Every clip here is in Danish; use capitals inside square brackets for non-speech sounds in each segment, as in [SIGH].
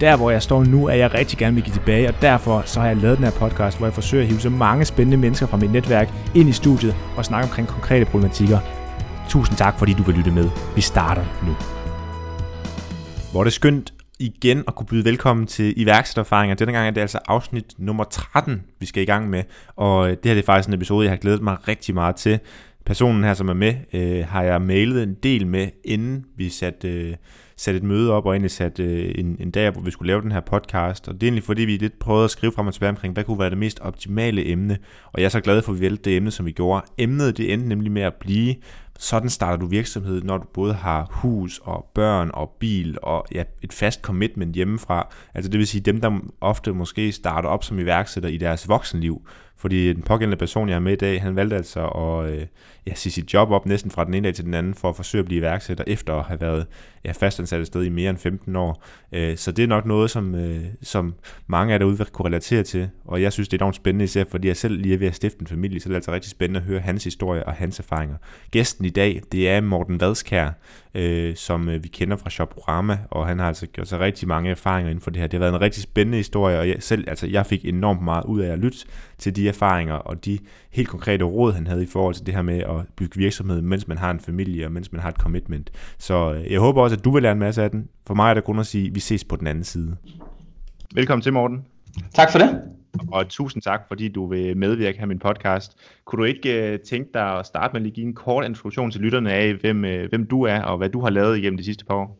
Der hvor jeg står nu, er jeg rigtig gerne vil give tilbage, og derfor så har jeg lavet den her podcast, hvor jeg forsøger at hive så mange spændende mennesker fra mit netværk ind i studiet og snakke omkring konkrete problematikker. Tusind tak, fordi du vil lytte med. Vi starter nu. Hvor er det skønt igen at kunne byde velkommen til iværksættererfaringer. Denne gang er det altså afsnit nummer 13, vi skal i gang med. Og øh, det her det er faktisk en episode, jeg har glædet mig rigtig meget til. Personen her, som er med, øh, har jeg mailet en del med, inden vi satte, øh, sat et møde op, og egentlig sat øh, en, en dag, hvor vi skulle lave den her podcast. Og det er egentlig fordi, vi lidt prøvede at skrive frem og tilbage omkring, hvad kunne være det mest optimale emne. Og jeg er så glad for, at vi valgte det emne, som vi gjorde. Emnet det endte nemlig med at blive, sådan starter du virksomhed, når du både har hus og børn og bil og ja, et fast commitment hjemmefra. Altså det vil sige dem, der ofte måske starter op som iværksætter i deres voksenliv. Fordi den pågældende person, jeg er med i dag, han valgte altså at øh, ja, sige sit job op næsten fra den ene dag til den anden, for at forsøge at blive iværksætter, efter at have været ja, fastansat et sted i mere end 15 år. Øh, så det er nok noget, som, øh, som mange af derude vil kunne relatere til, og jeg synes, det er enormt spændende, især fordi jeg selv lige er ved at stifte en familie, så det er altså rigtig spændende at høre hans historie og hans erfaringer. Gæsten i dag, det er Morten Vadskær, øh, som øh, vi kender fra Shoprama, og han har altså gjort sig rigtig mange erfaringer inden for det her. Det har været en rigtig spændende historie, og jeg, selv, altså, jeg fik enormt meget ud af at lytte til de erfaringer og de helt konkrete råd, han havde i forhold til det her med at bygge virksomhed, mens man har en familie og mens man har et commitment. Så øh, jeg håber også, at du vil lære en masse af den. For mig er det kun at sige, at vi ses på den anden side. Velkommen til, Morten. Tak for det. Og tusind tak, fordi du vil medvirke her i min podcast. Kunne du ikke uh, tænke dig at starte med at lige give en kort introduktion til lytterne af, hvem, uh, hvem du er og hvad du har lavet igennem de sidste par år?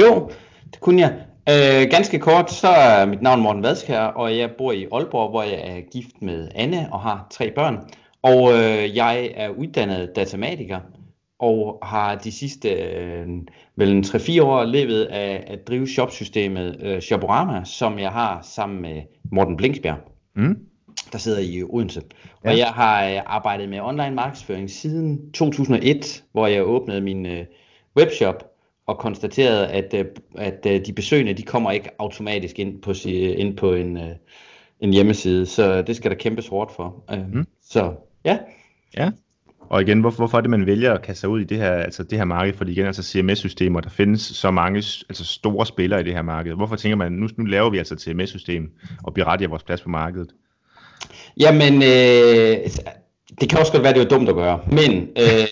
Jo, det kunne jeg. Øh, ganske kort, så er mit navn Morten Vadskær, og jeg bor i Aalborg, hvor jeg er gift med Anne og har tre børn. Og øh, jeg er uddannet datamatiker og har de sidste øh, vel 3-4 år levet af at drive shopsystemet øh, Shoporama, som jeg har sammen med Morten Blinksbjerg, mm. der sidder i Odense. Ja. Og jeg har øh, arbejdet med online markedsføring siden 2001, hvor jeg åbnede min øh, webshop og konstaterede, at, øh, at øh, de besøgende de kommer ikke automatisk ind på, ind på en, øh, en hjemmeside, så det skal der kæmpes hårdt for. Øh, mm. Så ja. Ja, og igen, hvorfor, hvorfor er det, man vælger at kaste sig ud i det her, altså det her marked? Fordi igen, altså CMS-systemer, der findes så mange altså store spillere i det her marked. Hvorfor tænker man, nu, nu laver vi altså et CMS-system og berettiger vores plads på markedet? Jamen, øh, det kan også godt være, det var dumt at gøre. Men øh,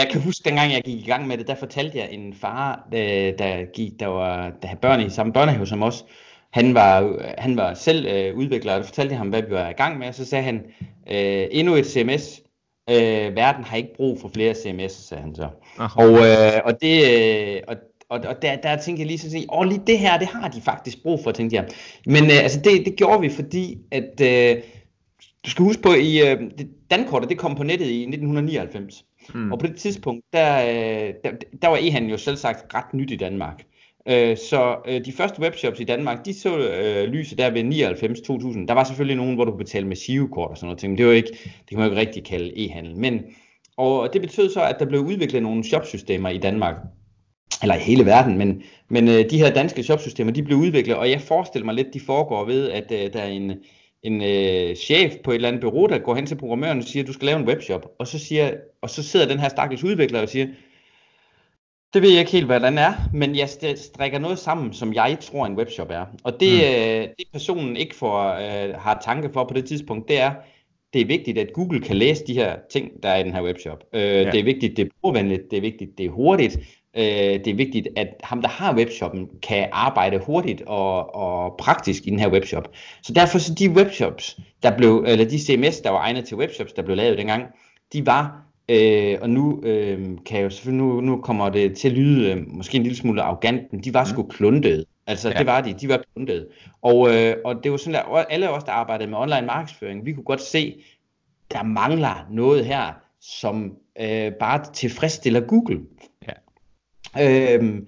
jeg kan huske, dengang jeg gik i gang med det, der fortalte jeg en far, øh, der, gik, der, var, der havde børn i samme børnehave som os, han var, han var selv øh, udvikler, og der fortalte jeg ham, hvad vi var i gang med, og så sagde han, øh, endnu et CMS, Øh, verden har ikke brug for flere sms, sagde han så. Og, øh, og, det, øh, og, og, og der, der tænkte jeg lige så sige, åh lige det her, det har de faktisk brug for, tænkte jeg. Men øh, altså det, det gjorde vi, fordi at, øh, du skal huske på, i øh, det, Dankortet, det kom på nettet i 1999. Mm. Og på det tidspunkt, der, øh, der, der var e-handel jo selv sagt ret nyt i Danmark. Øh, så øh, de første webshops i Danmark, de så øh, lyset der ved 99-2000. Der var selvfølgelig nogen, hvor du kunne betale med SIO-kort og sådan noget, men det, var ikke, det kan man jo ikke rigtig kalde e-handel. Men, og det betød så, at der blev udviklet nogle shopsystemer i Danmark, eller i hele verden, men, men øh, de her danske shopsystemer, de blev udviklet, og jeg forestiller mig lidt, de foregår ved, at øh, der er en, en øh, chef på et eller andet bureau, der går hen til programmøren og siger, du skal lave en webshop, og så, siger, og så sidder den her stakkels udvikler og siger, det ved jeg ikke helt, hvad den er, men jeg strikker noget sammen, som jeg tror, en webshop er. Og det, mm. øh, det personen ikke får, øh, har tanke for på det tidspunkt, det er, det er vigtigt, at Google kan læse de her ting, der er i den her webshop. Øh, ja. Det er vigtigt, det er brugervenligt, det er vigtigt, det er hurtigt. Øh, det er vigtigt, at ham, der har webshoppen, kan arbejde hurtigt og, og praktisk i den her webshop. Så derfor så de webshops, der blev, eller de CMS, der var egnet til webshops, der blev lavet dengang, de var Øh, og nu øh, kan jeg jo selvfølgelig, nu, nu kommer det til at lyde øh, måske en lille smule arrogant, men de var mm. sgu klundede. Altså ja. det var de, de var klundede. Og, øh, og det var sådan, at alle os, der arbejdede med online markedsføring, vi kunne godt se, der mangler noget her, som øh, bare tilfredsstiller Google. Ja. Øh,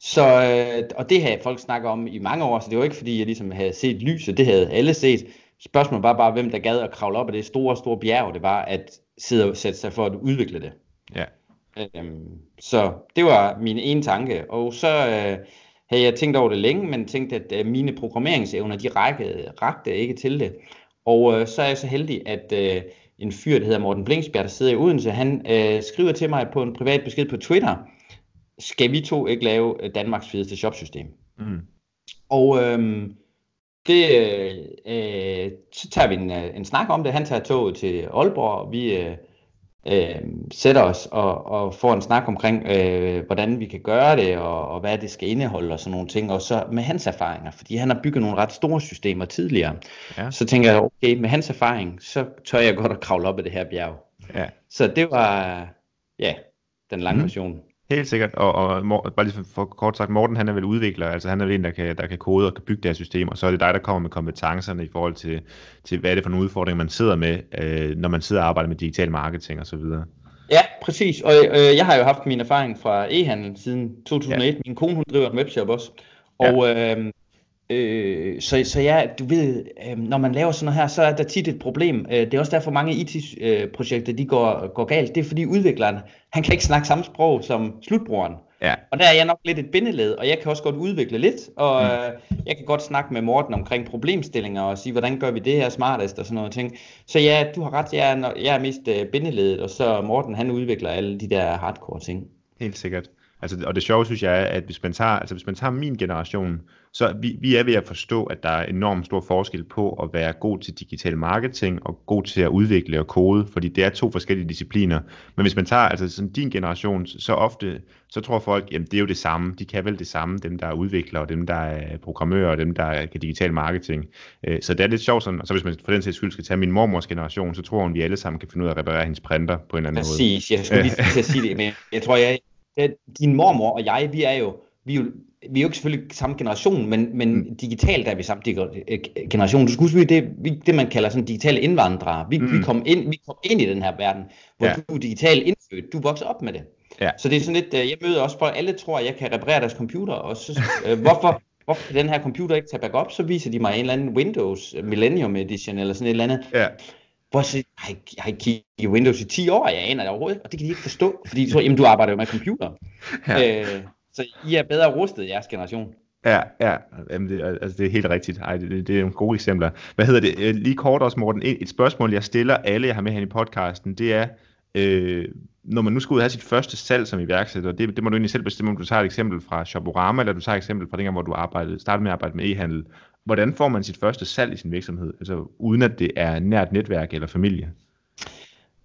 Så, øh, og det havde folk snakket om i mange år, så det var ikke fordi, jeg ligesom havde set lyset, det havde alle set. Spørgsmålet var bare, hvem der gad at kravle op af det store, store bjerg, det var at sidde og sætte sig for at udvikle det. Ja. Øhm, så det var min ene tanke, og så øh, havde jeg tænkt over det længe, men tænkte, at øh, mine programmeringsevner, de række, rakte ikke til det. Og øh, så er jeg så heldig, at øh, en fyr, der hedder Morten Blinksbjerg, der sidder i Odense, han øh, skriver til mig på en privat besked på Twitter, skal vi to ikke lave øh, Danmarks fedeste shopsystem? Mm. Og øh, det, øh, så tager vi en, øh, en snak om det. Han tager toget til Aalborg, og vi øh, øh, sætter os og, og får en snak omkring, øh, hvordan vi kan gøre det, og, og hvad det skal indeholde og sådan nogle ting. Og så med hans erfaringer, fordi han har bygget nogle ret store systemer tidligere. Ja. Så tænker jeg, okay, med hans erfaring, så tør jeg godt at kravle op ad det her bjerg. Ja. Så det var, ja, den lange mm. version. Helt sikkert, og, og bare lige for kort sagt, Morten han er vel udvikler, altså han er vel en, der kan, der kan kode og kan bygge det her system, og så er det dig, der kommer med kompetencerne i forhold til, til hvad er det for nogle udfordringer, man sidder med, øh, når man sidder og arbejder med digital marketing osv. Ja, præcis, og øh, jeg har jo haft min erfaring fra e-handel siden 2001, ja. min kone hun driver en webshop også, og ja. øh, Øh, så, så ja, du ved, øh, når man laver sådan noget her, så er der tit et problem. Øh, det er også derfor mange IT-projekter, de går, går galt. Det er fordi udvikleren, han kan ikke snakke samme sprog som slutbrugeren. Ja. Og der er jeg nok lidt et bindeled, og jeg kan også godt udvikle lidt, og mm. øh, jeg kan godt snakke med Morten omkring problemstillinger og sige, hvordan gør vi det her smartest og sådan noget ting. Så ja, du har ret, jeg er, jeg er mest øh, bindeledet, og så Morten, han udvikler alle de der hardcore ting. Helt sikkert. Altså, og det sjove synes jeg er, at hvis man tager, altså hvis man tager min generation, så vi, vi er ved at forstå, at der er enormt stor forskel på at være god til digital marketing og god til at udvikle og kode, fordi det er to forskellige discipliner. Men hvis man tager altså sådan din generation, så ofte, så tror folk, jamen det er jo det samme, de kan vel det samme, dem der er udviklere og dem der er programmører og dem der kan digital marketing. Øh, så det er lidt sjovt sådan, og så hvis man for den sags skyld skal tage min mormors generation, så tror hun, vi alle sammen kan finde ud af at reparere hendes printer på en eller anden Præcis. måde. Præcis, jeg skulle lige til at sige det, men jeg tror, jeg, din mormor og jeg, vi er jo, vi er jo, vi er jo ikke selvfølgelig samme generation, men, men mm. digitalt er vi samme generation. Du skal huske, det, det man kalder sådan digitale indvandrere. Vi, mm. vi, kom ind, vi kom ind i den her verden, hvor ja. du er digitalt indfødt. Du vokser op med det. Ja. Så det er sådan lidt, øh, jeg møder også folk, alle tror, at jeg kan reparere deres computer, og så, øh, hvorfor, hvorfor kan den her computer ikke tage backup? Så viser de mig en eller anden Windows Millennium Edition, eller sådan et eller andet. Ja hvor jeg, har ikke, jeg har ikke kigget i Windows i 10 år, jeg aner det overhovedet, og det kan de ikke forstå, fordi de tror, jamen du arbejder jo med computer. Ja. Øh, så I er bedre rustet, jeres generation. Ja, ja, Jamen, det, altså, det er helt rigtigt. Ej, det, det er nogle gode eksempler. Hvad hedder det? Øh, lige kort også, Morten. Et, et spørgsmål, jeg stiller alle, jeg har med her i podcasten, det er, øh, når man nu skal ud og have sit første salg som iværksætter, det, det må du egentlig selv bestemme, om du tager et eksempel fra Shoporama, eller du tager et eksempel fra dengang, hvor du arbejdede, startede med at arbejde med e-handel. Hvordan får man sit første salg i sin virksomhed, altså uden at det er nært netværk eller familie?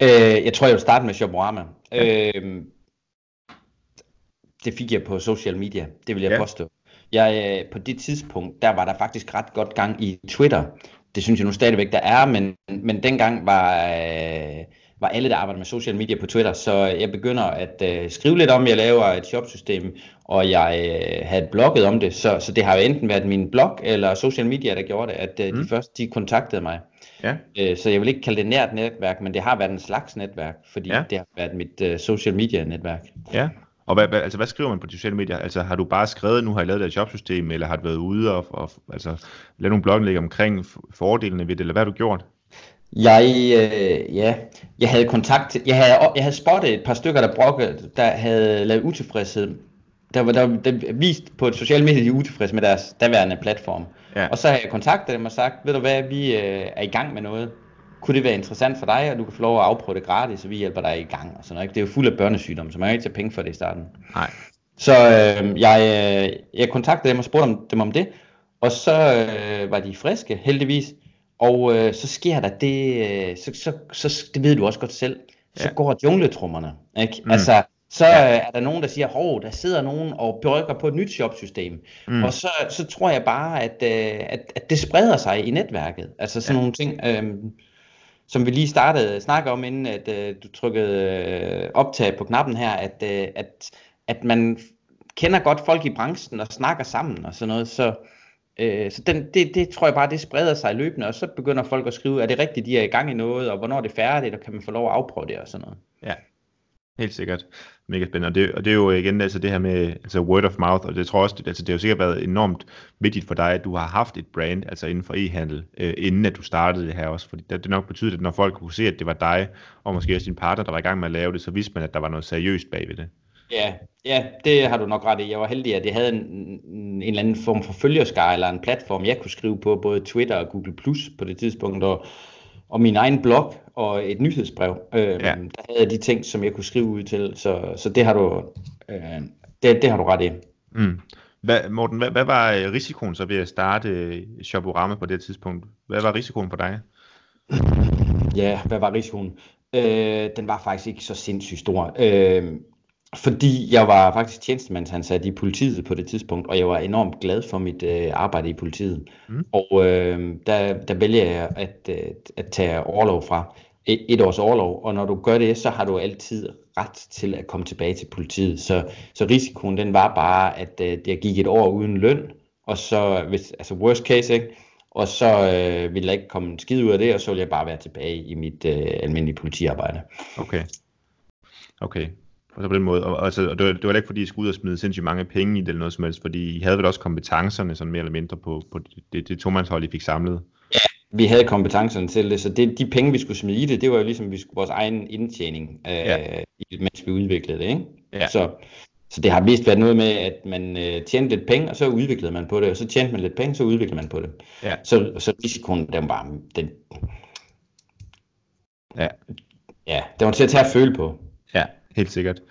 Øh, jeg tror, jeg vil starte med Shoporama. Ja. Øh, det fik jeg på social media, det vil jeg ja. påstå. Jeg, øh, på det tidspunkt, der var der faktisk ret godt gang i Twitter. Det synes jeg nu stadigvæk, der er, men, men dengang var, øh, var alle, der arbejder med social media på Twitter. Så jeg begynder at øh, skrive lidt om, jeg laver et shopsystem, og jeg øh, havde blogget om det. Så, så det har jo enten været min blog eller social media, der gjorde det, at øh, mm. de første de kontaktede mig. Ja. Øh, så jeg vil ikke kalde det nært netværk, men det har været en slags netværk, fordi ja. det har været mit øh, social media netværk. Ja. Og hvad, hvad, altså, hvad skriver man på de sociale medier? Altså har du bare skrevet, nu har jeg lavet det jobsystem, eller har du været ude og, og altså, lavet nogle blogindlæg omkring fordelene ved det, eller hvad har du gjort? Jeg, øh, ja, jeg havde kontakt, jeg havde, jeg havde spottet et par stykker, der brokke, der havde lavet utilfredshed. Der var der, der vist på et sociale medier, de er utilfredse med deres daværende platform. Ja. Og så har jeg kontaktet dem og sagt, ved du hvad, vi øh, er i gang med noget. Kunne det være interessant for dig, og du kan få lov at afprøve det gratis, så vi hjælper dig i gang. Og sådan noget. Det er jo fuld af børnesygdomme, så man kan ikke tage penge for det i starten. Nej. Så øh, jeg, øh, jeg kontaktede dem og spurgte dem, dem om det, og så øh, var de friske, heldigvis. Og øh, så sker der det, øh, så, så, så, det ved du også godt selv, så ja. går jungletrummerne. Ikke? Mm. Altså, så ja. er der nogen, der siger, hov, der sidder nogen og brygger på et nyt shopsystem. Mm. Og så, så tror jeg bare, at, øh, at, at det spreder sig i netværket. Altså sådan ja. nogle ting, øh, som vi lige startede snakke om, inden at øh, du trykkede øh, optag på knappen her, at, øh, at, at man kender godt folk i branchen og snakker sammen og sådan noget. Så, Øh, så den, det, det tror jeg bare, det spreder sig løbende, og så begynder folk at skrive, er det rigtigt, de er i gang i noget, og hvornår er det færdigt, og kan man få lov at afprøve det og sådan noget. Ja, helt sikkert. Mega spændende. Og det, og det er jo igen altså det her med altså word of mouth, og det tror jeg også, det, altså det har jo sikkert været enormt vigtigt for dig, at du har haft et brand, altså inden for e-handel, øh, inden at du startede det her også, fordi det, det nok betyder, at når folk kunne se, at det var dig, og måske også din partner, der var i gang med at lave det, så vidste man, at der var noget seriøst bagved det. Ja, ja, det har du nok ret i. Jeg var heldig, at jeg havde en, en eller anden form for følgerskare, eller en platform, jeg kunne skrive på, både Twitter og Google Plus på det tidspunkt, og, og min egen blog og et nyhedsbrev. Øh, ja. Der havde jeg de ting, som jeg kunne skrive ud til, så, så det har du, øh, det, det har du ret i. Mm. Hvad, Morten, hvad, hvad var risikoen så ved at starte Shoporama på det tidspunkt? Hvad var risikoen for dig? Ja, hvad var risikoen? Øh, den var faktisk ikke så sindssygt stor. Øh, fordi jeg var faktisk tjenestemandsansat i politiet på det tidspunkt, og jeg var enormt glad for mit øh, arbejde i politiet. Mm. Og øh, der, der vælger jeg at, øh, at tage overlov fra et, et års overlov, og når du gør det, så har du altid ret til at komme tilbage til politiet. Så, så risikoen den var bare, at øh, jeg gik et år uden løn, og så, hvis, altså worst case, ikke? og så øh, ville jeg ikke komme skid ud af det, og så ville jeg bare være tilbage i mit øh, almindelige politiarbejde. Okay. Okay, på den måde. Og, altså, og det, var, det var ikke fordi, I skulle ud og smide sindssygt mange penge i det eller noget som helst, fordi I havde vel også kompetencerne sådan mere eller mindre på, på det, det tomandshold, I fik samlet? Ja, vi havde kompetencerne til det, så det, de penge, vi skulle smide i det, det var jo ligesom vi skulle, vores egen indtjening, øh, ja. mens vi udviklede det. Ikke? Ja. Så, så det har vist været noget med, at man øh, tjente lidt penge, og så udviklede man på det, og så tjente man lidt penge, så udviklede man på det. Ja. Så, så risikoen, den var, den, ja. ja, den var til at tage at føle på. Ja, helt sikkert.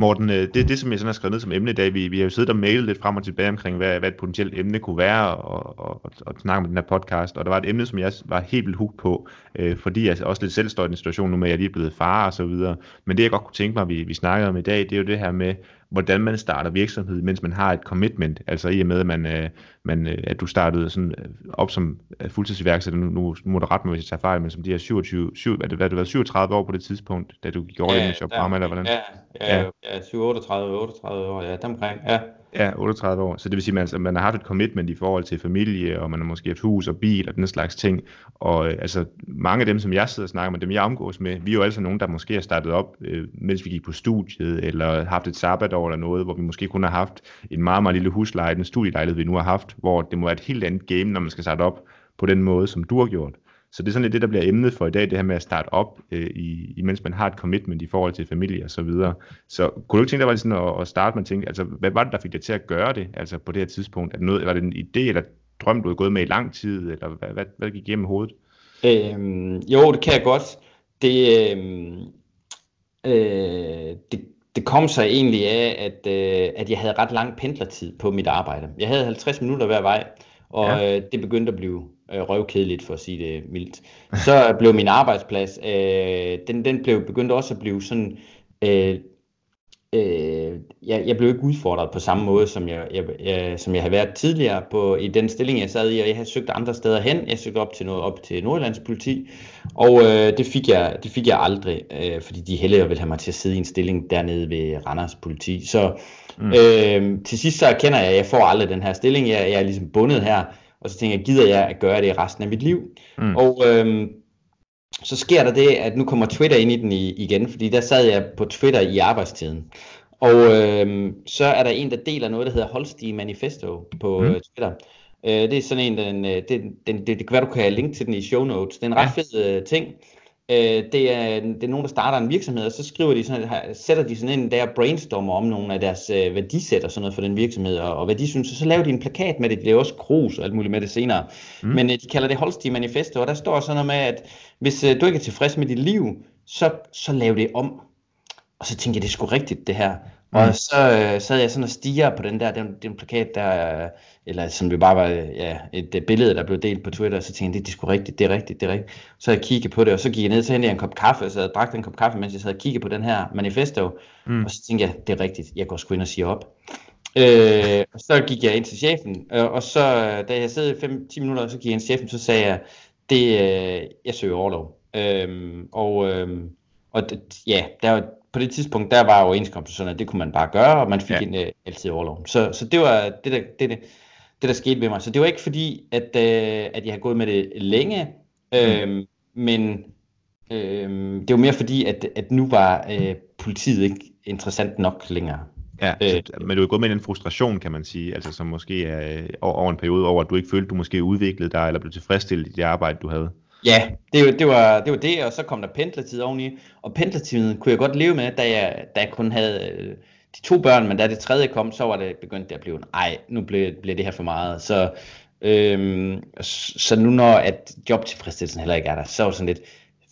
Morten, øh, det er det, som jeg sådan har skrevet ned som emne i dag. Vi, vi har jo siddet og mailet lidt frem og tilbage omkring, hvad, hvad et potentielt emne kunne være, og, og, og, og snakke om den her podcast. Og der var et emne, som jeg var helt vildt hooked på, øh, fordi jeg også lidt selv står i den situation nu med, at jeg lige er blevet far og så videre. Men det, jeg godt kunne tænke mig, vi, vi snakkede om i dag, det er jo det her med, hvordan man starter virksomhed, mens man har et commitment, altså i og med, at, man, øh, man, øh, at du startede sådan øh, op som fuldtidsiværksætter, nu, nu, nu må du rette mig, hvis jeg tager fejl, men som de her 27, 7, er det, hvad, det var 37 år på det tidspunkt, da du gik over ja, i Shopama, eller hvordan? Ja, ja, ja. ja 7, 38, 38 år, ja, omkring, ja. Ja, 38 år. Så det vil sige, at man, altså, man har haft et commitment i forhold til familie, og man har måske haft hus og bil og den slags ting. Og øh, altså, mange af dem, som jeg sidder og snakker med, dem jeg omgås med, vi er jo altså nogen, der måske har startet op, øh, mens vi gik på studiet, eller haft et sabbatår eller noget, hvor vi måske kun har haft en meget, meget lille husleje, den studielejlighed, vi nu har haft, hvor det må være et helt andet game, når man skal starte op på den måde, som du har gjort. Så det er sådan lidt det, der bliver emnet for i dag, det her med at starte op, øh, i, imens man har et commitment i forhold til familie og så videre. Så kunne du ikke tænke dig var sådan at, at starte med at tænke, altså hvad var det, der fik dig til at gøre det, altså på det her tidspunkt? Er det noget, var det en idé eller drøm, du havde gået med i lang tid, eller hvad, hvad, hvad gik igennem hovedet? Øhm, jo, det kan jeg godt. Det, øhm, øh, det, det kom så egentlig af, at, øh, at jeg havde ret lang pendlertid på mit arbejde. Jeg havde 50 minutter hver vej, og ja. øh, det begyndte at blive øh, røvkedeligt, for at sige det mildt. Så [LAUGHS] blev min arbejdsplads, øh, den, den blev begyndt også at blive sådan, øh, øh, jeg, jeg blev ikke udfordret på samme måde, som jeg, jeg, jeg, som jeg havde været tidligere på, i den stilling, jeg sad i, og jeg havde søgt andre steder hen. Jeg søgte op til noget op til Nordjyllands politi, og øh, det, fik jeg, det fik jeg aldrig, øh, fordi de hellere ville have mig til at sidde i en stilling dernede ved Randers politi. Så mm. øh, til sidst så erkender jeg, at jeg får aldrig den her stilling. Jeg, jeg er ligesom bundet her, og så tænker jeg, gider jeg at gøre det resten af mit liv? Mm. Og øh, så sker der det, at nu kommer Twitter ind i den igen, fordi der sad jeg på Twitter i arbejdstiden. Og øh, så er der en, der deler noget, der hedder Holsti Manifesto på mm. Twitter. Øh, det er sådan en, den, øh, den, den, det, det kan være, du kan linke til den i show notes. Det er en ret ja. fed uh, ting. Øh, det, er, det er nogen, der starter en virksomhed, og så skriver de sådan, sætter de sådan en der brainstormer om nogle af deres øh, værdisæt og sådan noget for den virksomhed, og, og hvad de synes, og så laver de en plakat med det, de laver også krus og alt muligt med det senere. Mm. Men øh, de kalder det Holsti Manifesto, og der står sådan noget med, at hvis øh, du ikke er tilfreds med dit liv, så, så lav det om. Og så tænkte jeg, det er sgu rigtigt det her. Mm. Og så øh, sad jeg sådan og stiger på den der, den, den plakat der, eller som det bare var ja, et, et billede, der blev delt på Twitter, og så tænkte jeg, det, er sgu rigtigt, det er rigtigt, det er rigtigt. Så jeg kiggede på det, og så gik jeg ned, så hentede jeg en kop kaffe, og så jeg drak en kop kaffe, mens jeg sad og kiggede på den her manifesto, mm. og så tænkte jeg, det er rigtigt, jeg går sgu ind og siger op. Øh, og så gik jeg ind til chefen, og, og så, da jeg sad 5-10 minutter, så gik jeg ind til chefen, så sagde jeg, det, øh, jeg søger overlov. Øh, og, øh, og det, ja, der, på det tidspunkt, der var overenskomsten sådan, at det kunne man bare gøre, og man fik ja. en, uh, altid overlov. Så, så det var det der, det, det, det, der skete ved mig. Så det var ikke fordi, at, uh, at jeg har gået med det længe, mm. øhm, men Øh, det var mere fordi, at, at nu var øh, politiet ikke interessant nok længere. Ja, øh, men du er gået med den frustration, kan man sige, altså som måske er over, over en periode over, at du ikke følte, du måske udviklede dig, eller blev tilfredsstillet i det arbejde, du havde. Ja, det, det, var, det var det, og så kom der pendlertid oveni, og pendlertiden kunne jeg godt leve med, da jeg, da jeg kun havde øh, de to børn, men da det tredje kom, så var det begyndt at blive, nej, nu bliver, bliver det her for meget, så, øhm, så nu når at jobtilfredsstillelsen heller ikke er der, så er det sådan lidt,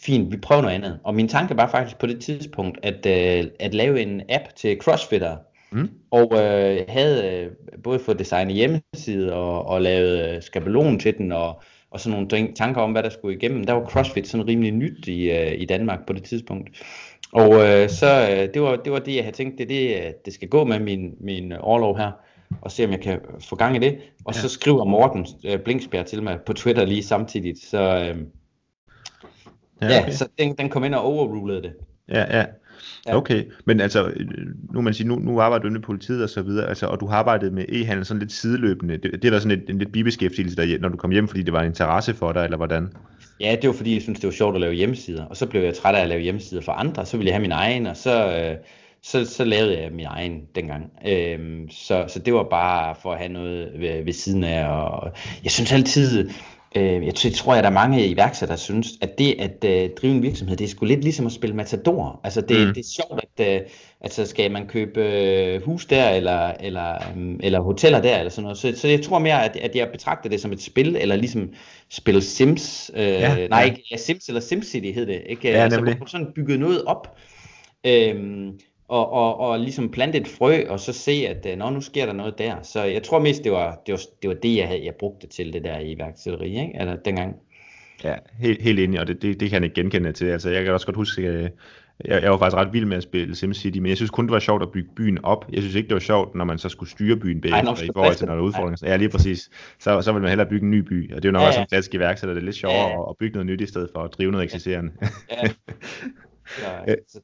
fint, vi prøver noget andet. Og min tanke var faktisk på det tidspunkt, at, øh, at lave en app til crossfitter, Mm. Og øh, havde øh, både fået designet hjemmeside og, og lavet øh, skabelon til den og, og sådan nogle tanker om, hvad der skulle igennem. Der var CrossFit sådan rimelig nyt i, øh, i Danmark på det tidspunkt. Og øh, så øh, det, var, det var det, jeg havde tænkt, det er det, det skal gå med min, min overlov her og se om jeg kan få gang i det. Og ja. så skriver Morten øh, Blinksbjerg til mig på Twitter lige samtidig. Så, øh, ja, okay. ja, så den, den kom ind og overrulede det. Ja, ja. Ja. Okay, men altså, nu man siger, nu, nu arbejder du med politiet og så videre, altså, og du har arbejdet med e-handel sådan lidt sideløbende. Det, det da sådan et, en lidt bibeskæftigelse, der, når du kom hjem, fordi det var en interesse for dig, eller hvordan? Ja, det var fordi, jeg synes det var sjovt at lave hjemmesider, og så blev jeg træt af at lave hjemmesider for andre, så ville jeg have min egen, og så, øh, så, så lavede jeg min egen dengang. Øhm, så, så det var bare for at have noget ved, ved siden af, og jeg synes altid, Øh, jeg tror, at der er mange iværksættere, der synes, at det at uh, drive en virksomhed, det er sgu lidt ligesom at spille matador. Altså det, mm. det er sjovt, at uh, altså skal man købe uh, hus der, eller, eller, um, eller hoteller der, eller sådan noget. Så, så jeg tror mere, at, at jeg betragter det som et spil, eller ligesom spille Sims. Uh, ja, nej, ikke ja, Sims eller SimCity hed det. Ikke? Ja, altså, hvor sådan bygget noget op. Øhm, og, og, og ligesom plante et frø, og så se, at øh, nå, nu sker der noget der. Så jeg tror mest, det var det, var, det, var det jeg, havde, jeg brugte til det der iværksætteri, ikke? Eller dengang. Ja, helt, helt enig, og det, det, det kan jeg genkende til. Altså, jeg kan også godt huske, øh, jeg, jeg var faktisk ret vild med at spille SimCity, men jeg synes kun, det var sjovt at bygge byen op. Jeg synes ikke, det var sjovt, når man så skulle styre byen bagefter i forhold til, når der er udfordringer. Ja, lige præcis. Så, så vil man hellere bygge en ny by, og det er jo nok ja, også en klassisk iværksætter. Det er lidt sjovere ja. at bygge noget nyt i stedet for at drive noget eksisterende. Ja. [LAUGHS] ja. så,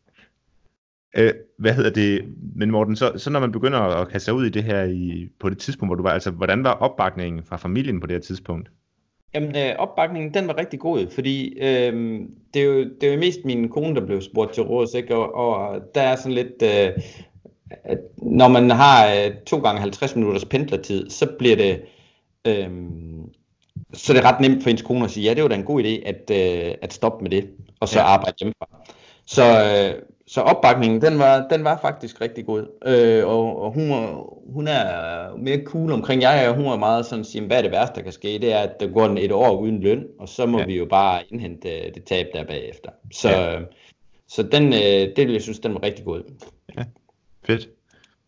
Øh, hvad hedder det? Men Morten, så, så når man begynder at kaste sig ud i det her i, på det tidspunkt, hvor du var, altså hvordan var opbakningen fra familien på det her tidspunkt? Jamen, øh, opbakningen, den var rigtig god, fordi øh, det, er jo, det er jo mest min kone, der blev spurgt til råds, ikke? Og, og der er sådan lidt, øh, at når man har øh, to gange 50 minutters pendlertid, så bliver det, øh, så er det ret nemt for ens kone at sige, ja, det var da en god idé at, øh, at stoppe med det, og så ja. arbejde hjemmefra. Så, øh, så opbakningen, den var, den var faktisk rigtig god. Øh, og, og hun, hun er mere cool omkring jeg, og hun er meget sådan sige, hvad er det værste, der kan ske? Det er, at der går et år uden løn, og så må ja. vi jo bare indhente det tab der bagefter. Så, ja. så den, øh, det, jeg synes, den var rigtig god. Ja, fedt.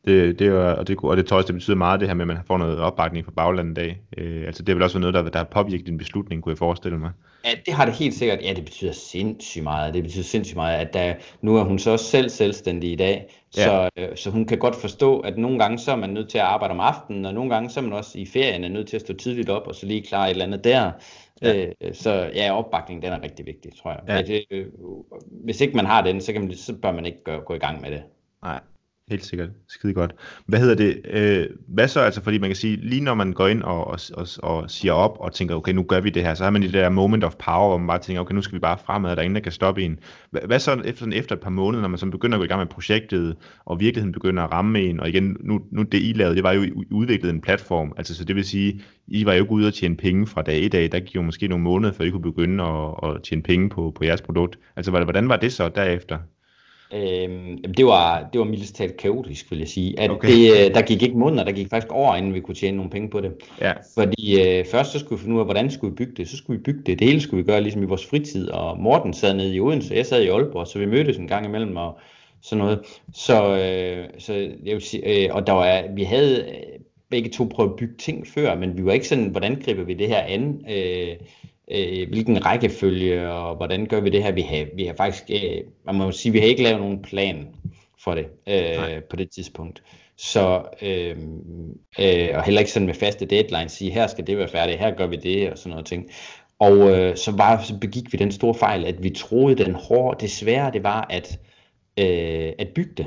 Det, det er, og, det, og det tror jeg også, det betyder meget det her med, at man får noget opbakning fra baglandet dag. Øh, altså det er vel også noget, der, der har påvirket din beslutning, kunne jeg forestille mig. Ja, det har det helt sikkert. Ja, det betyder sindssygt meget. Det betyder sindssygt meget, at der, nu er hun så også selv selvstændig i dag, ja. så, øh, så hun kan godt forstå, at nogle gange så er man nødt til at arbejde om aftenen, og nogle gange så er man også i ferien er nødt til at stå tidligt op, og så lige klare et eller andet der. Ja. Øh, så ja, opbakningen den er rigtig vigtig, tror jeg. Ja. Det, øh, hvis ikke man har den, så, kan man, så bør man ikke gå, gå i gang med det. Nej, Helt sikkert. Skide godt. Hvad hedder det? Øh, hvad så, altså, fordi man kan sige, lige når man går ind og, og, og, og siger op og tænker, okay, nu gør vi det her, så har man det der moment of power, hvor man bare tænker, okay, nu skal vi bare fremad, og der er ingen, der kan stoppe en. Hvad, hvad så efter, sådan efter et par måneder, når man så begynder at gå i gang med projektet, og virkeligheden begynder at ramme en, og igen, nu, nu det I lavede, det var jo udviklet en platform, altså så det vil sige, I var jo ikke ude at tjene penge fra dag i dag, der gik jo måske nogle måneder, før I kunne begynde at, at tjene penge på, på jeres produkt. Altså hvordan var det så derefter? Øhm, det var, det var mildest talt kaotisk, vil jeg sige. At okay. det, øh, der gik ikke måneder, der gik faktisk år, inden vi kunne tjene nogle penge på det. Ja. Fordi øh, først så skulle vi finde ud af, hvordan skulle vi bygge det. Så skulle vi bygge det. Det hele skulle vi gøre ligesom i vores fritid. Og Morten sad nede i Odense, jeg sad i Aalborg, så vi mødtes en gang imellem og sådan noget. Så, øh, så jeg vil sige, øh, og der var, vi havde øh, begge to prøvet at bygge ting før, men vi var ikke sådan, hvordan griber vi det her an? Øh, øh, hvilken rækkefølge, og hvordan gør vi det her? Vi har, vi har faktisk, øh, man må sige, vi har ikke lavet nogen plan for det øh, på det tidspunkt. Så, øh, øh, og heller ikke sådan med faste deadlines, sige, her skal det være færdigt, her gør vi det, og sådan noget ting. Og øh, så, var, så begik vi den store fejl, at vi troede, den hårde, det svære det var at, øh, at bygge det.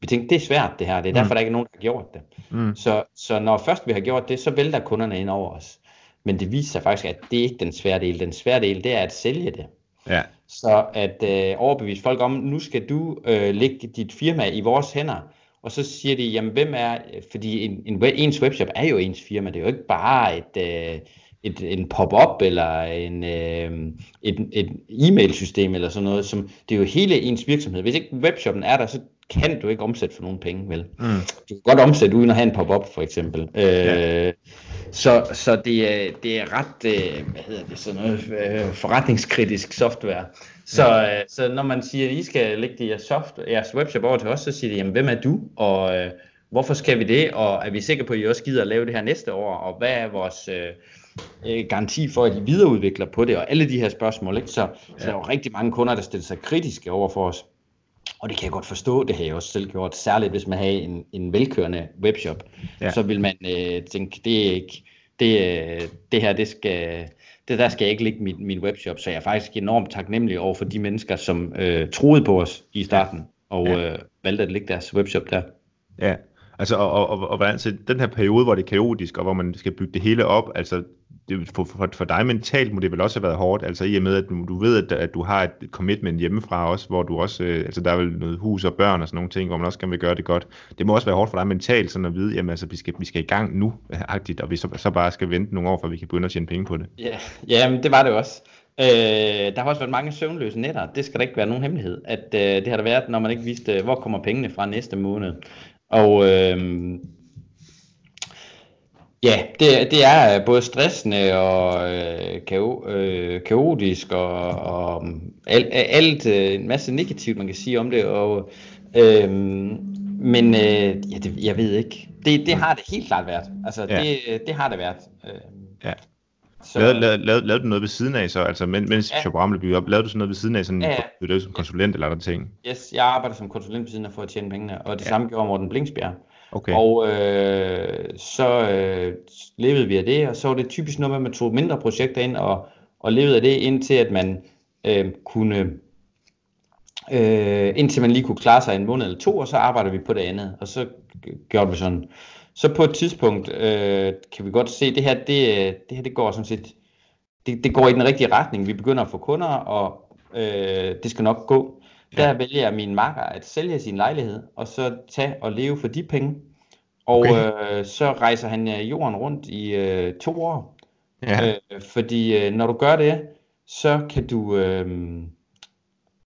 Vi tænkte, det er svært det her, det er derfor, mm. der ikke er nogen, der har gjort det. Mm. Så, så når først vi har gjort det, så vælter kunderne ind over os. Men det viser sig faktisk, at det er ikke den svære del. Den svære del, det er at sælge det. Ja. Så at øh, overbevise folk om, nu skal du øh, lægge dit firma i vores hænder, og så siger de, jamen hvem er, fordi en, en, ens webshop er jo ens firma, det er jo ikke bare et, øh, et, en pop-up eller en, øh, et, et e-mail-system eller sådan noget, som det er jo hele ens virksomhed. Hvis ikke webshoppen er der, så kan du ikke omsætte for nogen penge, vel? Mm. Du kan godt omsætte uden at have en pop-up, for eksempel. Øh, ja. Så, så det, er, det er ret, øh, hvad hedder det, sådan noget øh, forretningskritisk software. Så, ja. øh, så når man siger, at I skal lægge jeres, software, jeres webshop over til os, så siger de, jamen hvem er du, og øh, hvorfor skal vi det, og er vi sikre på, at I også gider at lave det her næste år, og hvad er vores... Øh, øh, garanti for, at de videreudvikler på det, og alle de her spørgsmål. Ikke? Så, ja. så der er jo rigtig mange kunder, der stiller sig kritiske over for os. Og det kan jeg godt forstå, det har jeg også selv gjort, særligt hvis man har en, en velkørende webshop, ja. så vil man øh, tænke, det er ikke, det, øh, det her, det skal, det der skal jeg ikke lægge min, min webshop, så jeg er faktisk enormt taknemmelig over for de mennesker, som øh, troede på os i starten, ja. og ja. Øh, valgte at lægge deres webshop der. Ja, altså og, og, og, og hvordan, så den her periode, hvor det er kaotisk, og hvor man skal bygge det hele op, altså det, for, for, for dig mentalt må det vel også have været hårdt, altså i og med, at du, du ved, at, at du har et commitment hjemmefra også, hvor du også, øh, altså der er vel noget hus og børn og sådan nogle ting, hvor man også kan vil gøre det godt. Det må også være hårdt for dig mentalt, sådan at vide, jamen altså, vi skal, vi skal i gang nu, [LAUGHS] agtigt, og vi så, så bare skal vente nogle år, før vi kan begynde at tjene penge på det. Ja, yeah. men det var det også. Øh, der har også været mange søvnløse nætter. Det skal da ikke være nogen hemmelighed, at øh, det har der været, når man ikke vidste, hvor kommer pengene fra næste måned. Og øh, Ja, det, det er både stressende og øh, kao, øh, kaotisk og, og alt, alt øh, en masse negativt, man kan sige om det. Og, øh, men øh, ja, det, jeg ved ikke. Det, det har det helt klart været. Altså, ja. det, det har det været. Øh, ja. Så... Lavede, lavede, lavede, lavede du noget ved siden af så? Altså, mens ja. Shopram blev op, lavede du sådan noget ved siden af, sådan, ja, ja. som konsulent eller andre ting? Yes, jeg arbejder som konsulent ved siden af for at tjene pengene, og det ja. samme gjorde Morten Blingsbjerg. Okay. Og øh, så øh, levede vi af det, og så var det typisk noget med, at man tog mindre projekter ind og, og levede af det, indtil at man øh, kunne, øh, indtil man lige kunne klare sig en måned eller to, og så arbejder vi på det andet, og så gjorde vi sådan. Så på et tidspunkt øh, kan vi godt se, at det her, det, det her, det går sådan set, det, det går i den rigtige retning. Vi begynder at få kunder, og øh, det skal nok gå. Der ja. vælger min makker at sælge sin lejlighed, og så tage og leve for de penge. Og okay. øh, så rejser han øh, jorden rundt i øh, to år. Ja. Øh, fordi øh, når du gør det, så kan du... Øh,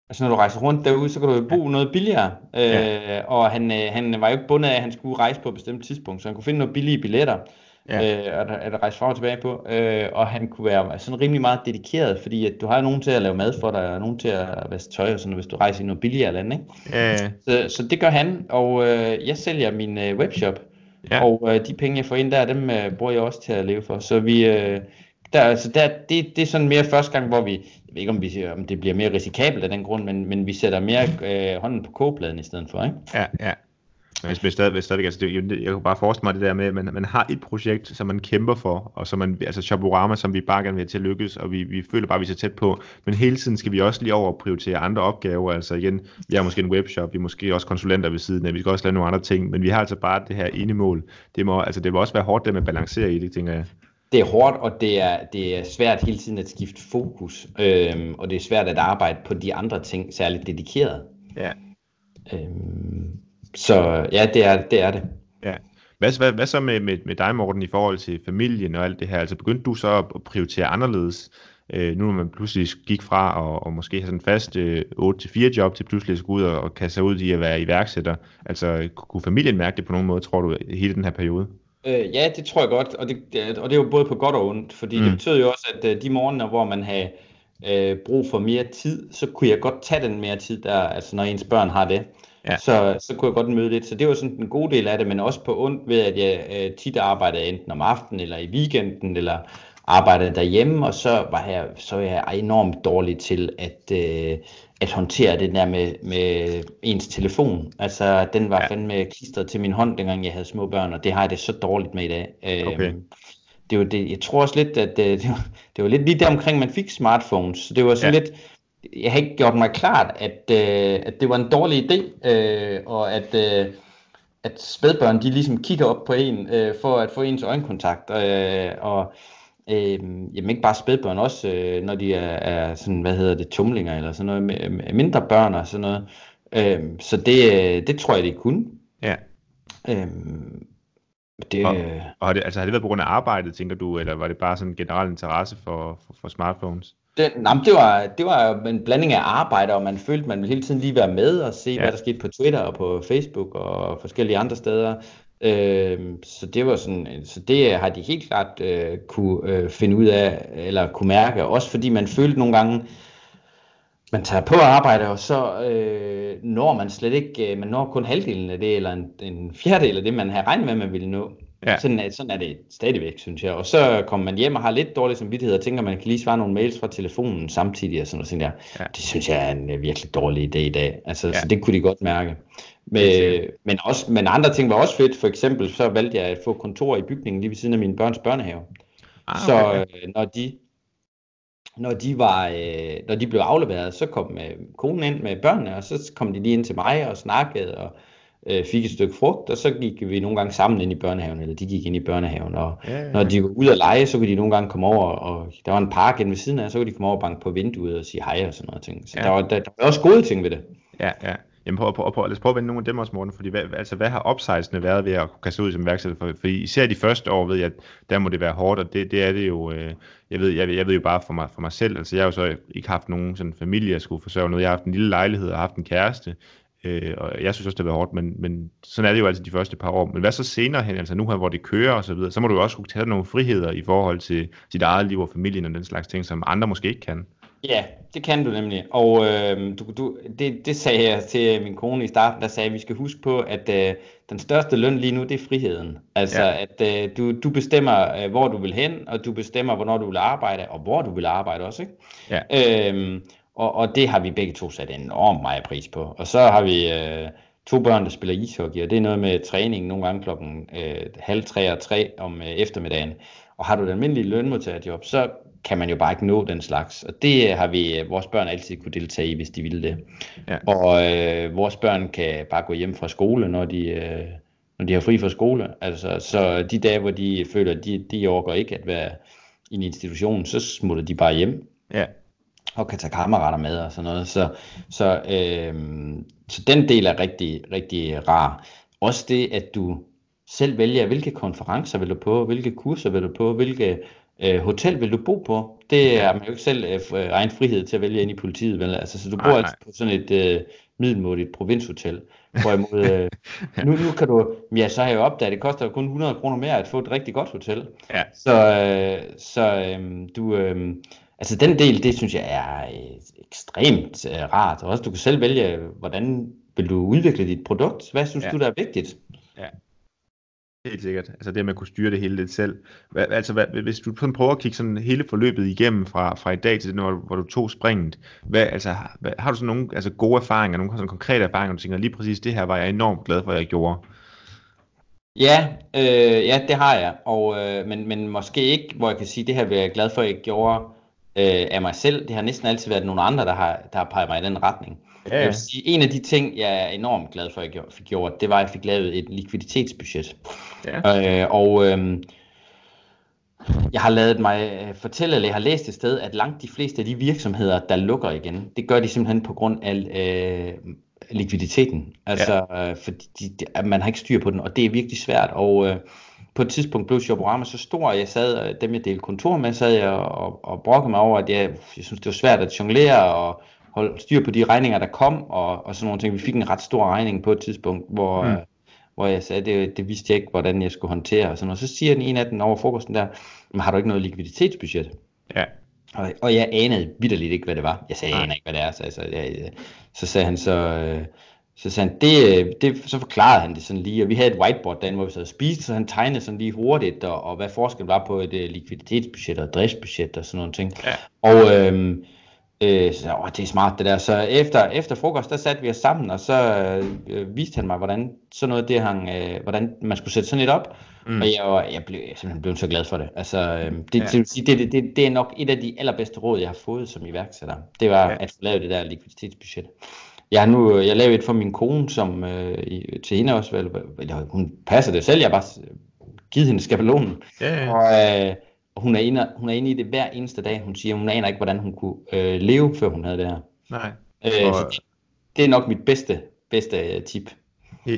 altså når du rejser rundt derude, så kan du jo bo noget billigere. Øh, ja. Og han, øh, han var jo ikke bundet af, at han skulle rejse på et bestemt tidspunkt, så han kunne finde nogle billige billetter ja. øh, at, at rejse frem og tilbage på. Øh, og han kunne være sådan rimelig meget dedikeret, fordi at du har nogen til at lave mad for dig, og nogen til at vaske tøj og sådan hvis du rejser i noget billigere land. Ikke? Ja. Så, så det gør han, og øh, jeg sælger min øh, webshop, ja. og øh, de penge, jeg får ind der, dem øh, bruger jeg også til at leve for. Så vi... Øh, der, altså der, det, det er sådan mere første gang, hvor vi, jeg ved ikke om, vi, om det bliver mere risikabelt af den grund, men, men vi sætter mere øh, hånden på kogepladen i stedet for, ikke? Ja, ja. Men hvis stadig, hvis stadig, altså det, jeg kan bare forestille mig det der med, at man, man har et projekt, som man kæmper for, og som man, altså Shoporama, som vi bare gerne vil have til at lykkes, og vi, vi føler bare, at vi er så tæt på, men hele tiden skal vi også lige over og prioritere andre opgaver, altså igen, vi har måske en webshop, vi er måske også konsulenter ved siden af, vi skal også lave nogle andre ting, men vi har altså bare det her ene mål. Det må, altså det må også være hårdt det med at balancere i det, tænker jeg. Det er hårdt, og det er, det er svært hele tiden at skifte fokus, øhm, og det er svært at arbejde på de andre ting, særligt dedikeret. Ja. Øhm, så ja, det er det. Er det. Ja. Hvad, hvad, hvad så med, med, med dig, Morten, i forhold til familien og alt det her? Altså begyndte du så at prioritere anderledes, øh, nu når man pludselig gik fra at og måske have sådan en fast øh, 8-4 job, til pludselig at skulle ud og, og kaste sig ud i at være iværksætter? Altså kunne familien mærke det på nogen måde, tror du, hele den her periode? Øh, ja, det tror jeg godt, og det, og det er jo både på godt og ondt, fordi mm. det betyder jo også, at øh, de morgener, hvor man har øh, brug for mere tid, så kunne jeg godt tage den mere tid der, altså når ens børn har det. Ja. Så, så kunne jeg godt møde lidt. Så det var sådan en god del af det, men også på ondt ved, at jeg øh, tit arbejdede enten om aftenen eller i weekenden, eller arbejdede derhjemme, og så var jeg, så var jeg enormt dårlig til at, øh, at håndtere det der med, med ens telefon. Altså, den var ja. fandme klistret til min hånd, dengang jeg havde små børn, og det har jeg det så dårligt med i dag. Øh, okay. Det var det, jeg tror også lidt, at det, øh, [LAUGHS] det, var, det var lidt lige der omkring, man fik smartphones. Så det var sådan ja. lidt, jeg har ikke gjort mig klart, at, øh, at det var en dårlig idé, øh, og at, øh, at spædbørn de ligesom kigger op på en øh, for at få ens øjenkontakt. Øh, og øh, jamen ikke bare spædbørn, også øh, når de er, er sådan, hvad hedder det, tumlinger eller sådan noget, mindre børn og sådan noget. Øh, så det, øh, det tror jeg, det kunne. Ja. Øh, det, og, og har, det, altså, har det været på grund af arbejdet, tænker du, eller var det bare sådan en generel interesse for, for, for smartphones? Det, nej, det, var, det var en blanding af arbejde, og man følte, man ville hele tiden lige være med og se, ja. hvad der skete på Twitter og på Facebook og forskellige andre steder. Øh, så det var sådan, så det har de helt klart øh, kunne øh, finde ud af, eller kunne mærke, også fordi man følte nogle gange, man tager på arbejde, og så øh, når man slet ikke, øh, man når kun halvdelen af det, eller en, en fjerdedel af det, man havde regnet med, man ville nå. Ja. Sådan, er, sådan er det stadigvæk, synes jeg. Og så kommer man hjem og har lidt dårlig samvittighed, og tænker, man kan lige svare nogle mails fra telefonen samtidig, og sådan noget. Sådan der. Ja. Det synes jeg er en øh, virkelig dårlig idé i dag. Altså, ja. Så det kunne de godt mærke. Men, men, også, men andre ting var også fedt. For eksempel så valgte jeg at få kontor i bygningen lige ved siden af min børns børnehave. Ah, okay. Så øh, når de når de var øh, når de blev afleveret, så kom øh, konen ind med børnene, og så kom de lige ind til mig og snakkede og øh, fik et stykke frugt, og så gik vi nogle gange sammen ind i børnehaven, eller de gik ind i børnehaven, og ja, ja. når de var ude at lege, så kunne de nogle gange komme over, og der var en park inde ved siden af, så kunne de komme over og banke på vinduet og sige hej og sådan noget ting. Så ja. der, var, der, der var også gode ting ved det. Ja, ja. Jamen prøv, prøv, prøv, lad os prøve at vende nogle af dem også, Morten, fordi hvad, altså, hvad har upsidesene været ved at kaste ud som værksætter? For, fordi især de første år ved jeg, at der må det være hårdt, og det, det er det jo, øh, jeg, ved, jeg, jeg ved jo bare for mig, for mig selv, altså jeg har jo så ikke haft nogen sådan familie, jeg skulle forsørge noget, jeg har haft en lille lejlighed og haft en kæreste, øh, og jeg synes også, det har været hårdt, men, men sådan er det jo altid de første par år. Men hvad så senere hen, altså nu her, hvor det kører og så videre, så må du jo også kunne tage nogle friheder i forhold til sit eget liv og familien og den slags ting, som andre måske ikke kan. Ja, det kan du nemlig. Og øh, du, du, det, det sagde jeg til min kone i starten, der sagde, at vi skal huske på, at øh, den største løn lige nu, det er friheden. Altså, ja. at øh, du, du bestemmer, øh, hvor du vil hen, og du bestemmer, hvornår du vil arbejde, og hvor du vil arbejde også. Ikke? Ja. Øh, og, og det har vi begge to sat enormt meget pris på. Og så har vi øh, to børn, der spiller ishockey, og det er noget med træning nogle gange klokken øh, halv tre og tre om øh, eftermiddagen. Og har du et almindeligt lønmodtagerjob, så kan man jo bare ikke nå den slags. Og det har vi øh, vores børn altid kunne deltage i, hvis de ville det. Ja. Og øh, vores børn kan bare gå hjem fra skole, når de, øh, når de har fri fra skole. Altså, så de dage, hvor de føler, at de, de overgår ikke at være i en institution, så smutter de bare hjem. Ja. Og kan tage kammerater med og sådan noget. Så, så, øh, så den del er rigtig, rigtig rar. Også det, at du selv vælger, hvilke konferencer vil du på, hvilke kurser vil du på, hvilke øh, hotel vil du bo på? Det er man jo ikke selv øh, øh, egen frihed til at vælge ind i politiet, vel? Altså, så du bor altså på sådan et øh, middelmådigt provinshotel. Hvorimod, øh, [LAUGHS] nu, nu kan du, ja, så har jeg jo opdaget, at det koster kun 100 kroner mere at få et rigtig godt hotel. Ja. Så, øh, så øh, du, øh, altså den del, det synes jeg er øh, ekstremt øh, rart. Og også du kan selv vælge, hvordan vil du udvikle dit produkt? Hvad synes ja. du, der er vigtigt? Ja. Helt sikkert. Altså det med at kunne styre det hele lidt selv. Hva, altså hvad, hvis du sådan prøver at kigge sådan hele forløbet igennem fra, fra i dag til det, hvor, hvor du tog springet, hvad, altså, hvad, har du sådan nogle altså gode erfaringer, nogle sådan konkrete erfaringer, du tænker lige præcis det her var jeg enormt glad for, at jeg gjorde? Ja, øh, ja det har jeg, og, øh, men, men måske ikke, hvor jeg kan sige, det her vil jeg glad for, at jeg gjorde øh, af mig selv. Det har næsten altid været nogle andre, der har, der har peget mig i den retning. Ja, ja. Jeg vil sige, en af de ting, jeg er enormt glad for, at jeg fik gjort, det var, at jeg fik lavet et likviditetsbudget. Ja. Øh, og øh, jeg har lavet mig øh, fortælle, eller jeg har læst et sted, at langt de fleste af de virksomheder, der lukker igen, det gør de simpelthen på grund af øh, likviditeten. Altså, ja. øh, fordi de, man har ikke styr på den, og det er virkelig svært. Og øh, på et tidspunkt blev Shoporama så stor, at jeg sad, dem jeg delte kontor med, sad jeg og, og brokkede mig over, at jeg, jeg synes, det var svært at jonglere og holde styr på de regninger, der kom, og, og sådan nogle ting. Vi fik en ret stor regning på et tidspunkt, hvor, mm. øh, hvor jeg sagde, det, det vidste jeg ikke, hvordan jeg skulle håndtere. Og, sådan, og så siger den en af den over frokosten der, men har du ikke noget likviditetsbudget? Ja. Og, og jeg anede vidderligt ikke, hvad det var. Jeg sagde, jeg aner ikke, hvad det er. Så, altså, jeg, så sagde han så, øh, så sagde han, det, det, så forklarede han det sådan lige, og vi havde et whiteboard derinde, hvor vi sad og spiste, så han tegnede sådan lige hurtigt, og, og hvad forskellen var på et uh, likviditetsbudget og driftsbudget og sådan nogle ting. Ja. Og øhm, Øh, så åh, det er smart det der. Så efter, efter frokost, der satte vi os sammen, og så øh, viste han mig, hvordan sådan noget det hang, øh, hvordan man skulle sætte sådan et op. Mm. Og jeg, jeg blev jeg simpelthen blev så glad for det. Altså, øh, det, ja. det, det, det, det er nok et af de allerbedste råd, jeg har fået som iværksætter. Det var ja. at få lavet det der likviditetsbudget. Jeg har nu jeg lavet et for min kone, som øh, til hende også, vel, eller, hun passer det selv, jeg har bare givet hende skabelonen. Ja, ja. Og, øh, Og hun er, inde, hun er inde i det hver eneste dag. Hun siger, hun aner ikke, hvordan hun kunne øh, leve, før hun havde det her. Nej. Øh, så det, er nok mit bedste, bedste øh, tip.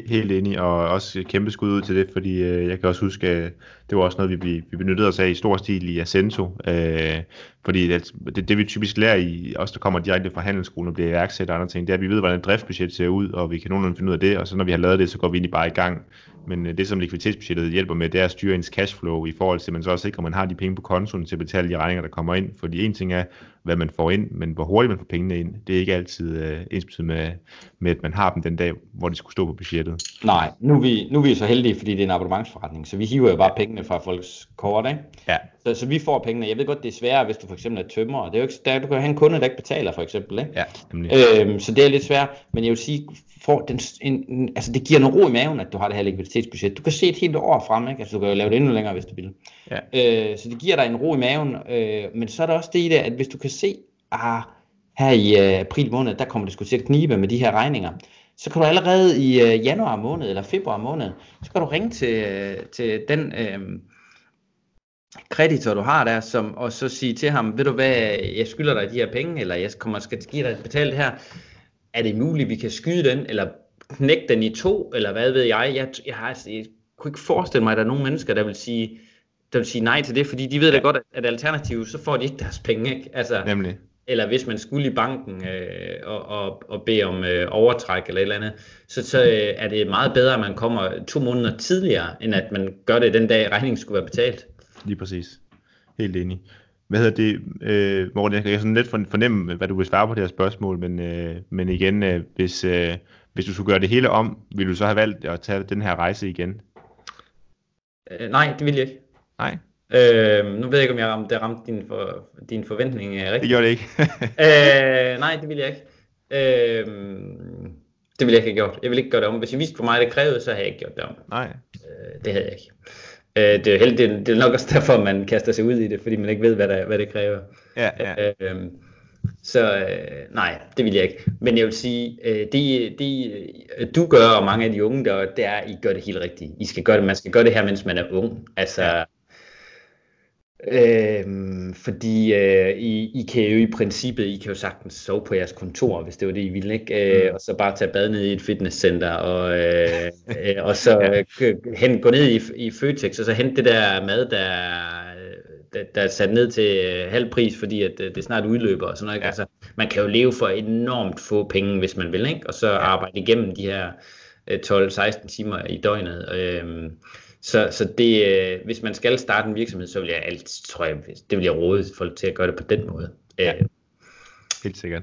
Helt enig, og også kæmpe skud ud til det, fordi øh, jeg kan også huske, at det var også noget, vi, vi benyttede os af i stor stil i Ascento, øh, fordi det, det, det vi typisk lærer i, os der kommer direkte fra handelsskolen og bliver iværksætter og andre ting, det er, at vi ved, hvordan et driftbudget ser ud, og vi kan nogenlunde finde ud af det, og så når vi har lavet det, så går vi egentlig bare i gang. Men øh, det, som likviditetsbudgettet hjælper med, det er at styre ens cashflow i forhold til, at man så også sikrer, at man har de penge på kontoen til at betale de regninger, der kommer ind. Fordi en ting er, hvad man får ind, men hvor hurtigt man får pengene ind, det er ikke altid øh, ens med, med, at man har dem den dag, hvor de skulle stå på budgettet. Nej, nu er vi, nu er vi så heldige, fordi det er en abonnementsforretning, så vi hiver jo bare penge pengene fra folks kort, ikke? Ja. Så, så vi får pengene. Jeg ved godt, det er sværere, hvis du for eksempel er tømmer. Det er jo ikke, der, du kan have en kunde, der ikke betaler, for eksempel, ikke? Ja, nemlig. Øhm, så det er lidt svært, men jeg vil sige, for den, en, en, altså det giver noget ro i maven, at du har det her likviditetsbudget. Du kan se et helt år frem, ikke? Altså du kan jo lave det endnu længere, hvis du vil. Ja. Øh, så det giver dig en ro i maven, øh, men så er der også det i det, at hvis du kan se, ah, her i uh, april måned, der kommer det sgu til at knibe med de her regninger, så kan du allerede i uh, januar måned eller februar måned, så kan du ringe til, uh, til den uh, kreditor, du har der, som, og så sige til ham, ved du hvad, jeg skylder dig de her penge, eller jeg kommer skal give dig betale det her, er det muligt, vi kan skyde den, eller knække den i to, eller hvad ved jeg, jeg, jeg, har, altså, jeg kunne ikke forestille mig, at der er nogle mennesker, der vil sige, der vil sige nej til det, fordi de ved da godt, at alternativt, så får de ikke deres penge, ikke? Altså, Nemlig eller hvis man skulle i banken øh, og, og, og bede om øh, overtræk eller et eller andet, så, så øh, er det meget bedre, at man kommer to måneder tidligere, end at man gør det den dag, regningen skulle være betalt. Lige præcis. Helt enig. Hvad hedder det, øh, Morten, jeg kan sådan lidt fornemme, hvad du vil svare på det her spørgsmål, men, øh, men igen, øh, hvis, øh, hvis du skulle gøre det hele om, ville du så have valgt at tage den her rejse igen? Øh, nej, det vil jeg ikke. Nej. Øh, nu ved jeg ikke, om jeg ramte, det ramte din, for, din forventning rigtigt. Det gjorde det ikke. [LAUGHS] øh, nej, det vil jeg ikke. Øh, det ville jeg ikke have gjort. Jeg vil ikke gøre det om. Hvis jeg vidste for mig, det krævede, så havde jeg ikke gjort det om. Nej. Øh, det havde jeg ikke. Øh, det, er heldig, det, det er nok også derfor, man kaster sig ud i det, fordi man ikke ved, hvad, der, hvad det kræver. Ja, ja. Øh, så øh, nej, det vil jeg ikke. Men jeg vil sige, øh, det, det du gør, og mange af de unge, der, det er, at I gør det helt rigtigt. I skal gøre det, man skal gøre det her, mens man er ung. Altså. Øhm, fordi øh, I, I kan jo i princippet, I kan jo sagtens sove på jeres kontor, hvis det var det, I ville, ikke? Øh, mm. og så bare tage bad ned i et fitnesscenter, og, øh, [LAUGHS] øh, og så ja. hen, gå ned i, i Føtex, og så hente det der mad, der, der, der er sat ned til øh, halv pris, fordi at, øh, det snart udløber og sådan noget. Ikke? Ja. Altså, man kan jo leve for enormt få penge, hvis man vil, ikke? og så ja. arbejde igennem de her øh, 12-16 timer i døgnet. Øh, så, så det, øh, hvis man skal starte en virksomhed, så vil jeg altid, tror jeg, det vil jeg råde folk til at gøre det på den måde. Ja. Øh. Helt sikkert.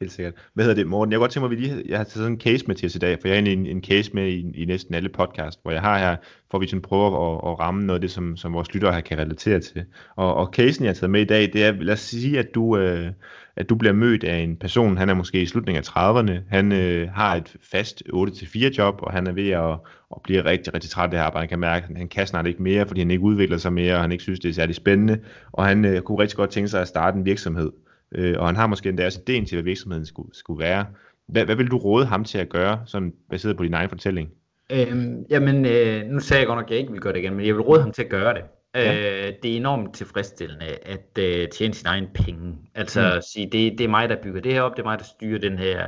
Helt sikkert. Hvad hedder det, Morten? Jeg kunne godt tænke mig, at vi lige, jeg har taget sådan en case med til os i dag, for jeg har en, en case med i, i næsten alle podcast, hvor jeg har her, for vi sådan prøver at, at ramme noget af det, som, som vores lyttere kan relatere til. Og, og casen, jeg har taget med i dag, det er, lad os sige, at du, øh, at du bliver mødt af en person, han er måske i slutningen af 30'erne, han øh, har et fast 8-4 job, og han er ved at, at blive rigtig, rigtig træt af det her arbejde. Han kan mærke, at han kan snart ikke mere, fordi han ikke udvikler sig mere, og han ikke synes, det er særlig spændende, og han øh, kunne rigtig godt tænke sig at starte en virksomhed. Øh, og han har måske endda også idéen til, hvad virksomheden skulle, skulle være. Hvad, hvad vil du råde ham til at gøre, sådan baseret på din egen fortælling? Øhm, jamen, øh, nu sagde jeg godt nok, at jeg ikke vil gøre det igen, men jeg vil råde ham til at gøre det. Ja. Øh, det er enormt tilfredsstillende at øh, tjene sin egen penge. Altså mm. sige, det, det er mig, der bygger det her op, det er mig, der styrer den her,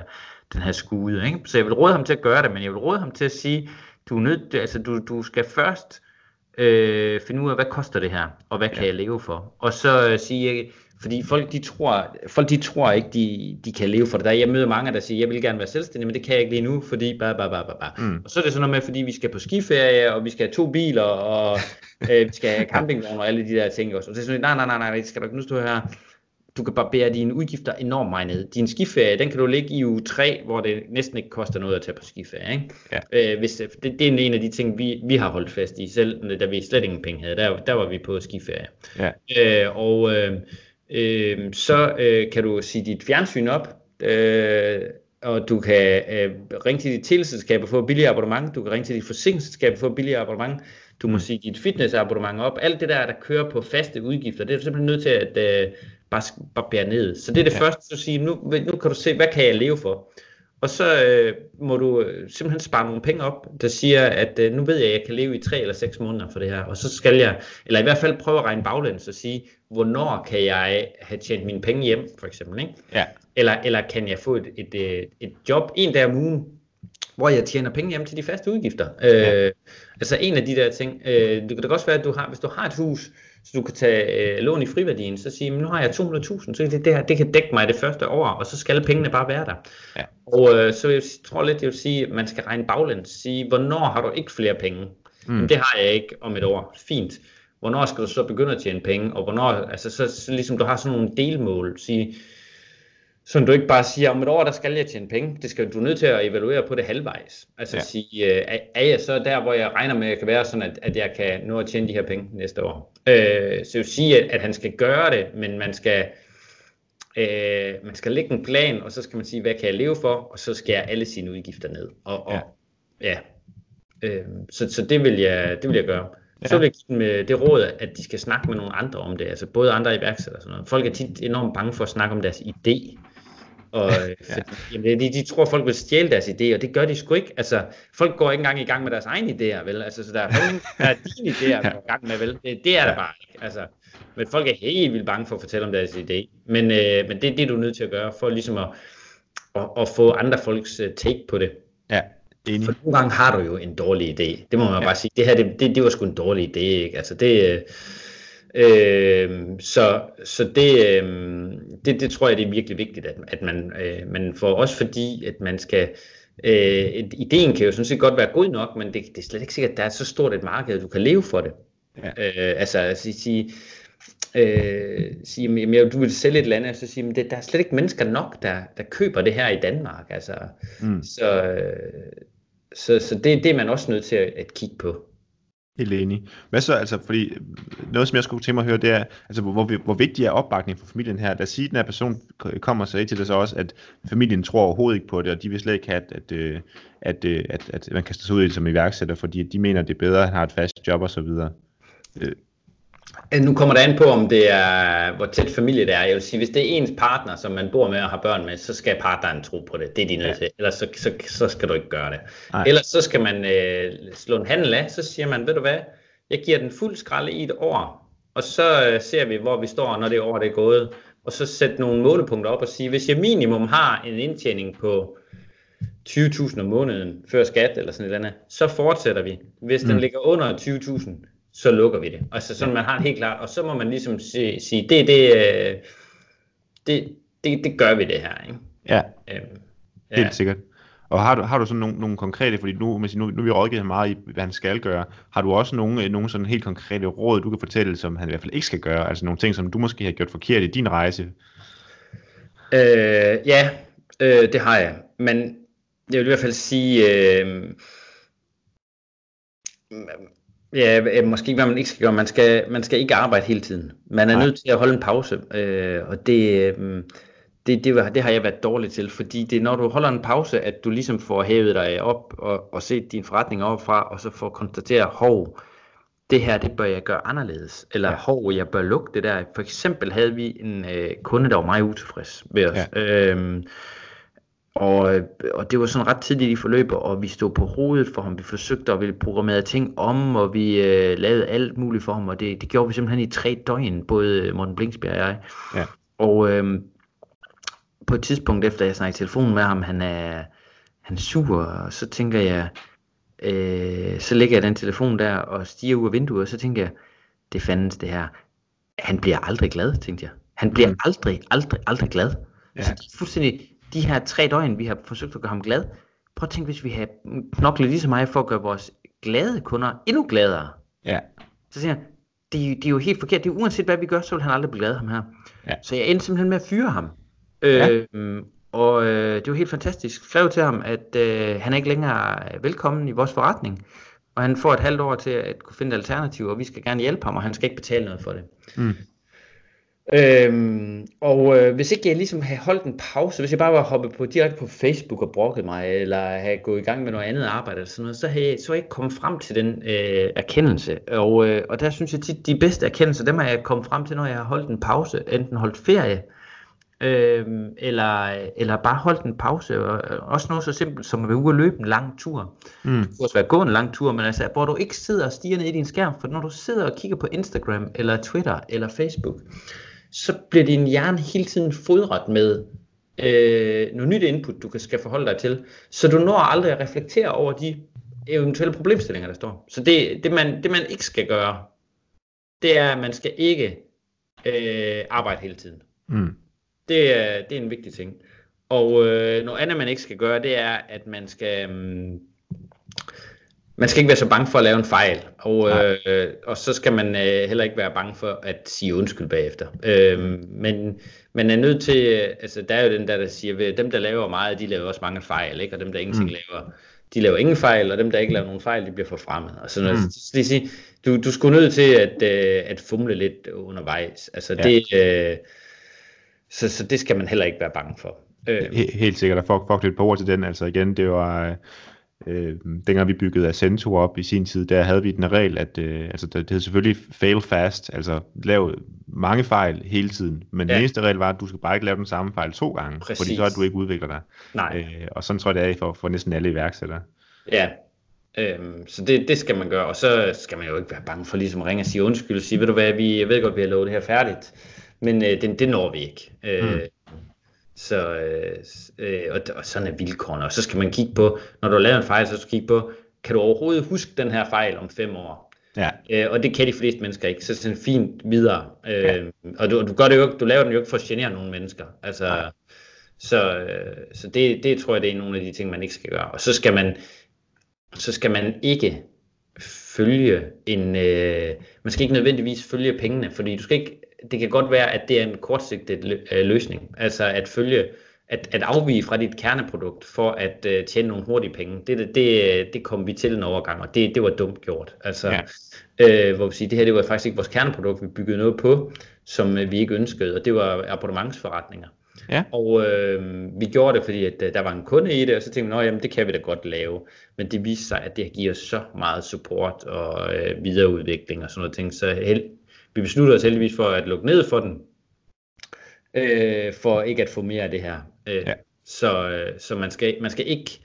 den her skude. Ikke? Så jeg vil råde ham til at gøre det, men jeg vil råde ham til at sige, du er nødt, altså du, du skal først øh, finde ud af, hvad koster det her, og hvad ja. kan jeg leve for? Og så øh, sige, fordi folk de tror, folk de tror ikke, de, de kan leve for det. Der, jeg møder mange, der siger, jeg vil gerne være selvstændig, men det kan jeg ikke lige nu, fordi bare, bare, bare, bare. Mm. Og så er det sådan noget med, fordi vi skal på skiferie, og vi skal have to biler, og [LAUGHS] øh, vi skal have campingvogn og alle de der ting også. Og så er det sådan, nej, nej, nej, nej, det skal du ikke, nu stå her. Du kan bare bære dine udgifter enormt meget ned. Din skiferie, den kan du ligge i uge 3, hvor det næsten ikke koster noget at tage på skiferie. Ikke? Ja. Øh, hvis, det, det, er en af de ting, vi, vi har holdt fast i, selv da vi slet ingen penge havde. Der, der var vi på skiferie. Ja. Øh, og øh, øh, så øh, kan du sige dit fjernsyn op, øh, og du kan øh, ringe til dit teleselskab og få billigere abonnement, du kan ringe til dit forsikringsselskab og få billigere abonnement, du må sige dit fitnessabonnement op, alt det der, der kører på faste udgifter, det er du simpelthen nødt til at øh, bare, bare bære ned. Så det er det ja. første, du siger, nu, nu kan du se, hvad kan jeg leve for? Og så øh, må du øh, simpelthen spare nogle penge op, der siger, at øh, nu ved jeg, at jeg kan leve i tre eller seks måneder for det her, og så skal jeg, eller i hvert fald prøve at regne baglæns og sige, hvornår kan jeg have tjent mine penge hjem, for eksempel, ikke? Ja. Eller, eller kan jeg få et, et, et, et job en dag om ugen, hvor jeg tjener penge hjem til de faste udgifter. Ja. Øh, altså en af de der ting, øh, det kan da også være, at du har, hvis du har et hus, så du kan tage øh, lån i friværdien, så sige, nu har jeg 200.000, så det, det, her, det kan dække mig det første år, og så skal pengene bare være der. Ja. Og øh, så jeg tror lidt, jeg vil sige, at man skal regne baglæns, sige, hvornår har du ikke flere penge? Mm. Jamen, det har jeg ikke om et år. Fint. Hvornår skal du så begynde at tjene penge, og hvornår, altså så, så ligesom du har sådan nogle delmål, sige, så du ikke bare siger, om et år, der skal jeg tjene penge. Det skal du nødt til at evaluere på det halvvejs. Altså ja. sige, øh, er jeg så der, hvor jeg regner med, at jeg kan være sådan, at, at jeg kan nå at tjene de her penge næste år. Øh, så jeg vil sige, at, at han skal gøre det, men man skal, øh, man skal lægge en plan, og så skal man sige, hvad kan jeg leve for, og så skal jeg alle sine udgifter ned. Og, og ja. ja. Øh, så, så det vil jeg, det vil jeg gøre. Ja. Så vil jeg give dem øh, det råd, at de skal snakke med nogle andre om det, altså både andre iværksættere og sådan noget. Folk er tit enormt bange for at snakke om deres idé, og, [LAUGHS] ja. fordi, jamen, de, de tror, folk vil stjæle deres idéer, og det gør de sgu ikke. Altså, folk går ikke engang i gang med deres egne idéer, vel? Altså, så der er, der er dine [LAUGHS] idéer, der er i gang med, vel? Det, det er der bare ikke. Altså, men folk er helt vildt bange for at fortælle om deres idé. Men, øh, men det er det, du er nødt til at gøre, for ligesom at, at, at få andre folks uh, take på det. Ja, enig. For nogle gange har du jo en dårlig idé. Det må man ja. bare sige. Det her, det, det, det var sgu en dårlig idé, ikke? Altså, det... Øh, Øh, så så det, øh, det, det tror jeg, det er virkelig vigtigt, at, at man, øh, man får også fordi, at man skal, øh, ideen kan jo sådan set godt være god nok, men det, det er slet ikke sikkert, at der er så stort et marked, at du kan leve for det. Ja. Øh, altså at sige, øh, sige jamen, du vil sælge et eller andet, og så sige, men det, der er slet ikke mennesker nok, der, der køber det her i Danmark. Altså, mm. Så, øh, så, så det, det er man også nødt til at, at kigge på. Helt enig. Hvad så, altså, fordi øh, noget, som jeg skulle tænke mig at høre, det er, altså, hvor, hvor vigtig er opbakningen for familien her? Lad os sige, at den her person kommer og sagde til det så også, at familien tror overhovedet ikke på det, og de vil slet ikke have, at, at, øh, at, øh, at, at man kaster sig ud i det som iværksætter, fordi de mener, det er bedre, at han har et fast job og så videre. Øh, nu kommer det an på, om det er, hvor tæt familie det er. Jeg vil sige, hvis det er ens partner, som man bor med og har børn med, så skal partneren tro på det. Det er de nødt til. Ellers så, så, så skal du ikke gøre det. Nej. Ellers så skal man øh, slå en handel af. Så siger man, ved du hvad, jeg giver den fuld skralde i et år. Og så øh, ser vi, hvor vi står, når det år det er gået. Og så sætte nogle målepunkter op og sige, hvis jeg minimum har en indtjening på 20.000 om måneden før skat eller sådan et eller andet, så fortsætter vi. Hvis den mm. ligger under 20.000, så lukker vi det. Altså sådan, man har det helt klart, og så må man ligesom sige, sige det, det, øh, det, det, det gør vi det her. Ikke? Ja, øhm, ja. helt sikkert. Og har du, har du sådan nogle, nogle konkrete, fordi nu, nu, nu vi rådgivet meget i, hvad han skal gøre, har du også nogle, øh, nogle sådan helt konkrete råd, du kan fortælle, som han i hvert fald ikke skal gøre, altså nogle ting, som du måske har gjort forkert i din rejse? Øh, ja, øh, det har jeg, men jeg vil i hvert fald sige, øh, Ja, måske ikke, hvad man ikke skal gøre. Man skal, man skal ikke arbejde hele tiden. Man er Nej. nødt til at holde en pause, øh, og det, øh, det, det, det har jeg været dårlig til, fordi det er når du holder en pause, at du ligesom får hævet dig op og, og set din forretning fra, og så får konstateret, hov, det her, det bør jeg gøre anderledes, eller ja. hov, jeg bør lukke det der. For eksempel havde vi en øh, kunde, der var meget utilfreds ved os. Ja. Øhm, og, øh, og det var sådan ret tidligt i forløbet, og vi stod på hovedet for ham. Vi forsøgte at ville programmere ting om, og vi øh, lavede alt muligt for ham, og det, det gjorde vi simpelthen i tre døgn, både Morten Blinksbjerg og jeg. Ja. Og øh, på et tidspunkt efter jeg snakkede i telefonen med ham, han er, han er sur, og så tænker jeg, øh, så lægger jeg den telefon der og stiger ud af vinduet, og så tænker jeg, det fandens det her. Han bliver aldrig glad, tænkte jeg. Han bliver mm. aldrig, aldrig, aldrig glad. Ja. Så det er fuldstændig de her tre døgn, vi har forsøgt at gøre ham glad, prøv at tænke, hvis vi havde knoklet lige så meget for at gøre vores glade kunder endnu gladere. Ja. Så siger jeg, det, det er jo helt forkert. Det er uanset hvad vi gør, så vil han aldrig blive glad ham her. Ja. Så jeg endte simpelthen med at fyre ham. Ja. Øh, og øh, det var helt fantastisk. Jeg skrev til ham, at øh, han er ikke længere velkommen i vores forretning. Og han får et halvt år til at kunne finde alternativer, og vi skal gerne hjælpe ham, og han skal ikke betale noget for det. Mm. Øhm, og øh, hvis ikke jeg ligesom havde holdt en pause, hvis jeg bare var hoppet på direkte på Facebook og brokket mig, eller havde gået i gang med noget andet arbejde, eller sådan noget, så havde jeg så ikke kommet frem til den øh, erkendelse. Og, øh, og der synes jeg tit, de bedste erkendelser, dem har jeg kommet frem til, når jeg har holdt en pause, enten holdt ferie, Øh, eller, eller bare holdt en pause. Og, også noget så simpelt som at være ude og løbe en lang tur. Mm. Det kunne også være gå en lang tur, men altså, hvor du ikke sidder og stiger ned i din skærm. For når du sidder og kigger på Instagram, eller Twitter, eller Facebook, så bliver din hjerne hele tiden fodret med øh, noget nyt input, du kan skal forholde dig til. Så du når aldrig at reflektere over de eventuelle problemstillinger, der står. Så det, det, man, det man ikke skal gøre, det er, at man skal ikke øh, arbejde hele tiden. Mm. Det, er, det er en vigtig ting. Og øh, noget andet, man ikke skal gøre, det er, at man skal... Um, man skal ikke være så bange for at lave en fejl, og, øh, og så skal man øh, heller ikke være bange for at sige undskyld bagefter. Øh, men man er nødt til, altså der er jo den der, der siger, at dem der laver meget, de laver også mange fejl, ikke? og dem der ingenting mm. laver, de laver ingen fejl, og dem der ikke laver nogen fejl, de bliver forfremmet. Og sådan noget. Mm. Så det sige, du, du skulle nødt til at, øh, at fumle lidt undervejs. Altså ja. det, øh, så, så det skal man heller ikke være bange for. Øh. Helt sikkert, og fuck, fuck lidt på ord til den, altså igen, det var, øh, dengang vi byggede Acento op i sin tid, der havde vi den regel, at øh, altså, det hed selvfølgelig fail fast, altså lav mange fejl hele tiden, men ja. den eneste regel var, at du skal bare ikke lave den samme fejl to gange, Præcis. fordi så er du ikke udvikler dig. Nej. Øh, og sådan tror jeg, det er for, for næsten alle iværksættere. Ja, Øhm, så det, det skal man gøre, og så skal man jo ikke være bange for ligesom at ringe og sige undskyld og sige, ved du hvad, vi, jeg ved godt, vi har lovet det her færdigt, men øh, det, det når vi ikke. Øh, mm. Så, øh, og, og sådan er vilkårene. Og så skal man kigge på, når du har lavet en fejl, så skal du kigge på, kan du overhovedet huske den her fejl om fem år? Ja. Øh, og det kan de fleste mennesker ikke. Så sådan fint videre. Øh, ja. Og du, du, gør det jo ikke, du laver den jo ikke for at genere nogle mennesker. Altså, ja. Så, øh, så det, det tror jeg, det er nogle af de ting, man ikke skal gøre. Og så skal man, så skal man ikke følge en, øh, man skal ikke nødvendigvis følge pengene, fordi du skal ikke det kan godt være, at det er en kortsigtet øh, løsning. Altså at følge, at, at afvige fra dit kerneprodukt for at uh, tjene nogle hurtige penge. Det, det, det, det kom vi til en overgang, og det, det var dumt gjort. Altså, ja. øh, hvor vi siger, det her det var faktisk ikke vores kerneprodukt, vi byggede noget på, som uh, vi ikke ønskede, og det var abonnementsforretninger. Ja. Og øh, vi gjorde det, fordi at, uh, der var en kunde i det, og så tænkte vi, jamen det kan vi da godt lave. Men det viste sig, at det giver så meget support og øh, videreudvikling og sådan noget ting. Så held, vi besluttede os heldigvis for at lukke ned for den, øh, for ikke at få mere af det her. Øh, ja. Så, øh, så man, skal, man skal ikke,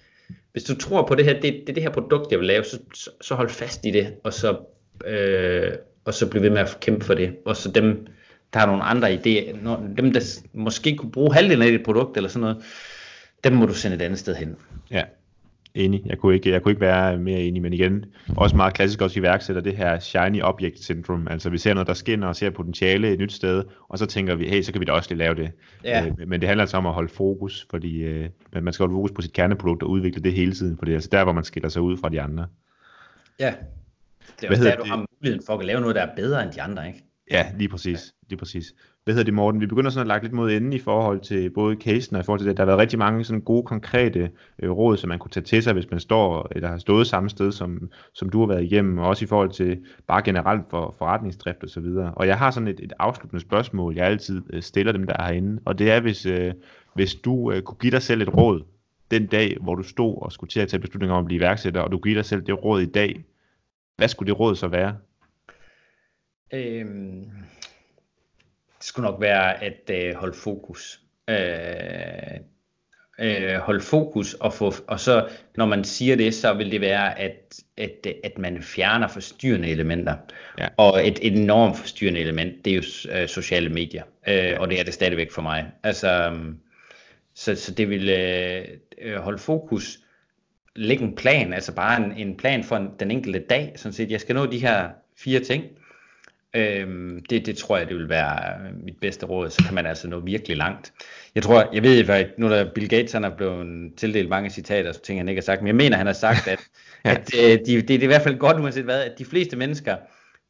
hvis du tror på det her, det, det er det her produkt, jeg vil lave, så, så, så hold fast i det, og så, øh, og så blive ved med at kæmpe for det. Og så dem, der har nogle andre idéer, dem der måske kunne bruge halvdelen af dit produkt eller sådan noget, dem må du sende et andet sted hen. Ja, Enig. Jeg kunne, ikke, jeg kunne ikke være mere enig, men igen, også meget klassisk også iværksætter det her shiny object syndrome. Altså vi ser noget, der skinner og ser potentiale et nyt sted, og så tænker vi, hey, så kan vi da også lige lave det. Ja. Øh, men det handler altså om at holde fokus, fordi øh, man skal holde fokus på sit kerneprodukt og udvikle det hele tiden, for det er altså der, hvor man skiller sig ud fra de andre. Ja, det er Hvad der, du har muligheden for at lave noget, der er bedre end de andre, ikke? Ja, lige præcis. Lige præcis hvad hedder det Morten, vi begynder sådan at lage lidt mod enden i forhold til både casen og i forhold til det. Der har været rigtig mange sådan gode, konkrete øh, råd, som man kunne tage til sig, hvis man står eller har stået samme sted, som, som du har været igennem, og også i forhold til bare generelt for forretningsdrift og så videre. Og jeg har sådan et, et afsluttende spørgsmål, jeg altid øh, stiller dem, der er herinde, og det er, hvis, øh, hvis du øh, kunne give dig selv et råd den dag, hvor du stod og skulle til at tage beslutninger om at blive iværksætter, og du giver dig selv det råd i dag, hvad skulle det råd så være? Øhm, det skulle nok være at øh, holde fokus. Øh, øh, holde fokus, og, få, og så når man siger det, så vil det være, at, at, at man fjerner forstyrrende elementer. Ja. Og et, et enormt forstyrrende element, det er jo øh, sociale medier, øh, ja. og det er det stadigvæk for mig. Altså, så, så det vil øh, øh, holde fokus, lægge en plan, altså bare en, en plan for en, den enkelte dag, sådan set, jeg skal nå de her fire ting, Øhm, det, det tror jeg, det vil være mit bedste råd, så kan man altså nå virkelig langt. Jeg tror, jeg ved at nu der Bill Gates han er blevet tildelt mange citater, så ting han ikke har sagt, men jeg mener, han har sagt, at, [LAUGHS] ja. at øh, de, det, det er i hvert fald godt, uanset hvad, at de fleste mennesker,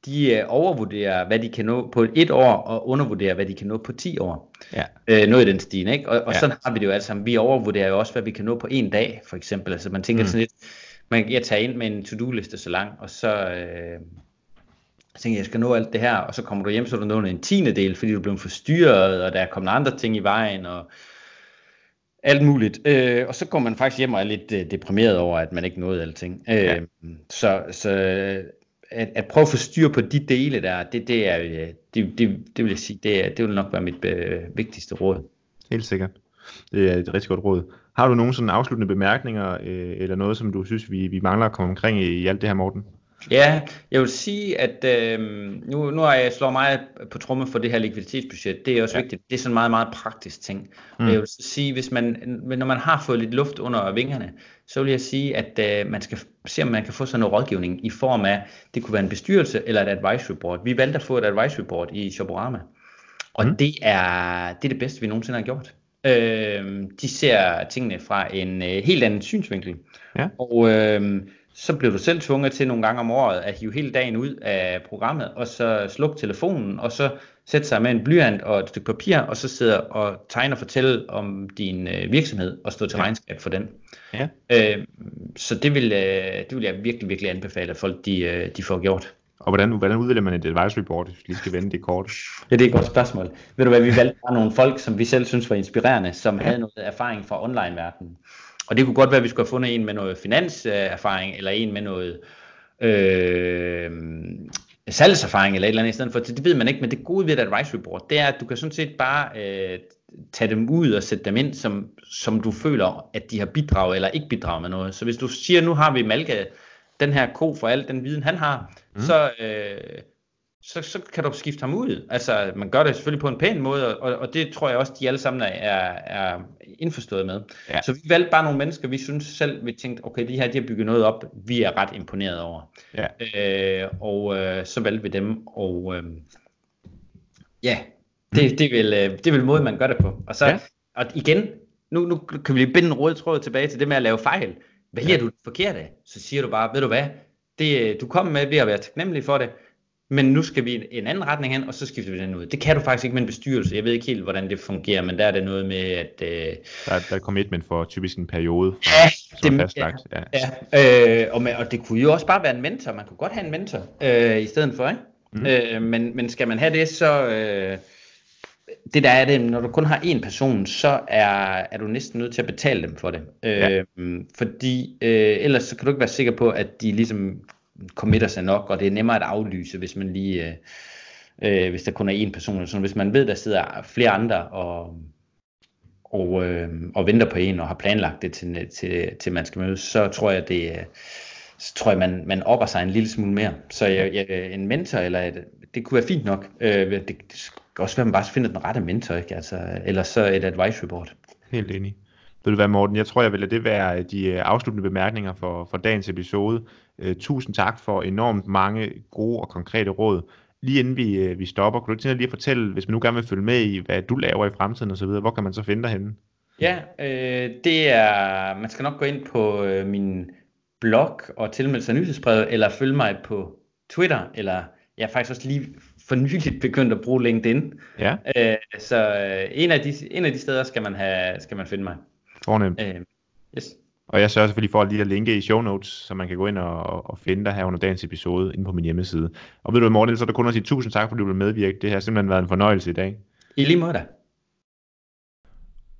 de øh, overvurderer, hvad de kan nå på et år, og undervurderer, hvad de kan nå på 10 år. Ja. Øh, noget i den stil, ikke? Og, og ja. sådan har vi det jo alle sammen. Vi overvurderer jo også, hvad vi kan nå på en dag, for eksempel. Altså man tænker mm. sådan lidt, man, jeg tager ind med en to-do-liste så lang, og så, øh, jeg tænkte, jeg skal nå alt det her, og så kommer du hjem, så er du nået en tiende del, fordi du blevet forstyrret, og der er kommet andre ting i vejen, og alt muligt. Øh, og så går man faktisk hjem og er lidt øh, deprimeret over, at man ikke nåede alting. Øh, ja. Så, så at, at prøve at få styr på de dele der, det, det er øh, det, det, det vil jeg sige, det, er, det vil nok være mit øh, vigtigste råd. Helt sikkert. Det er et rigtig godt råd. Har du nogle sådan afsluttende bemærkninger, øh, eller noget, som du synes, vi, vi mangler at komme omkring i, i alt det her, Morten? Ja, jeg vil sige, at øh, nu, nu har jeg slået meget på tromme for det her likviditetsbudget. Det er også ja. vigtigt. Det er sådan en meget, meget praktisk ting. Mm. Og jeg vil sige, hvis man, når man har fået lidt luft under vingerne, så vil jeg sige, at øh, man skal se, om man kan få sådan noget rådgivning i form af, det kunne være en bestyrelse eller et advisory board. Vi valgte at få et advisory board i Shoporama. Og mm. det, er, det er det bedste, vi nogensinde har gjort. Øh, de ser tingene fra en øh, helt anden synsvinkel. Ja. Og øh, så bliver du selv tvunget til nogle gange om året at hive hele dagen ud af programmet, og så slukke telefonen, og så sætte sig med en blyant og et stykke papir, og så sidde og tegne og fortælle om din øh, virksomhed, og stå til ja. regnskab for den. Ja. Øh, så det vil, øh, det vil jeg virkelig, virkelig anbefale, at folk de, øh, de får gjort. Og hvordan, hvordan udvælger man et advisory board, hvis vi lige skal vende det kort? [LAUGHS] Ja, det er et godt spørgsmål. Ved du hvad, vi valgte bare nogle folk, som vi selv synes var inspirerende, som ja. havde noget erfaring fra online-verdenen. Og det kunne godt være, at vi skulle have fundet en med noget finanserfaring, eller en med noget øh, salgserfaring, eller et eller andet i stedet for. Det ved man ikke, men det gode ved et advisory board, det er, at du kan sådan set bare øh, tage dem ud og sætte dem ind, som, som du føler, at de har bidraget eller ikke bidraget med noget. Så hvis du siger, nu har vi Malke, den her ko for al den viden, han har, mm. så, øh, så, så kan du skifte ham ud. Altså, man gør det selvfølgelig på en pæn måde, og, og det tror jeg også, de alle sammen er, er indforstået med. Ja. Så vi valgte bare nogle mennesker, vi synes selv, vi tænkte, okay, de her, de har bygget noget op, vi er ret imponeret over. Ja. Øh, og øh, så valgte vi dem, og øh, ja, det, det, vil, øh, det vil måde, man gør det på. Og så, ja. og igen, nu, nu kan vi lige binde en rød tråd tilbage til det med at lave fejl. Hvad ja. du det forkert af? Så siger du bare, ved du hvad, det, du kom med ved at være taknemmelig for det, men nu skal vi i en anden retning hen, og så skifter vi den ud. Det kan du faktisk ikke med en bestyrelse. Jeg ved ikke helt, hvordan det fungerer, men der er det noget med, at... Øh, der, er, der er commitment for typisk en periode. Ja, det, fastlagt. Ja, ja. Øh, og, med, og det kunne jo også bare være en mentor. Man kunne godt have en mentor øh, i stedet for, ikke? Mm. Øh, men, men skal man have det, så... Øh, det der er det, når du kun har én person, så er, er du næsten nødt til at betale dem for det. Ja. Øh, fordi øh, ellers så kan du ikke være sikker på, at de ligesom committer sig nok, og det er nemmere at aflyse, hvis man lige, øh, øh, hvis der kun er én person. Så hvis man ved, der sidder flere andre og, og, øh, og venter på en og har planlagt det til, til, til man skal mødes, så tror jeg, det så tror jeg, man, man opper sig en lille smule mere. Så jeg, jeg, en mentor, eller et, det kunne være fint nok. Øh, det, det kan også være, at man bare finder den rette mentor, ikke? Altså, eller så et advisory board. Helt enig. Vil du være, Morten? Jeg tror, jeg vil lade det være øh, de øh, afsluttende bemærkninger for, for dagens episode. Uh, tusind tak for enormt mange gode og konkrete råd. Lige inden vi, uh, vi stopper, kunne du tænke lige at fortælle, hvis man nu gerne vil følge med i, hvad du laver i fremtiden osv., hvor kan man så finde dig henne? Ja, øh, det er, man skal nok gå ind på øh, min blog og tilmelde sig nyhedsbrevet, eller følge mig på Twitter, eller jeg er faktisk også lige for nyligt begyndt at bruge LinkedIn. Ja. Øh, så øh, en, af de, en af de steder skal man, have, skal man finde mig. Fornemt. Øh, yes. Og jeg sørger selvfølgelig for lige at linke i show notes, så man kan gå ind og, og finde dig her under dagens episode inde på min hjemmeside. Og ved du Morten, så er der kun at sige tusind tak, fordi du vil medvirke. Det har simpelthen været en fornøjelse i dag. I lige måde da.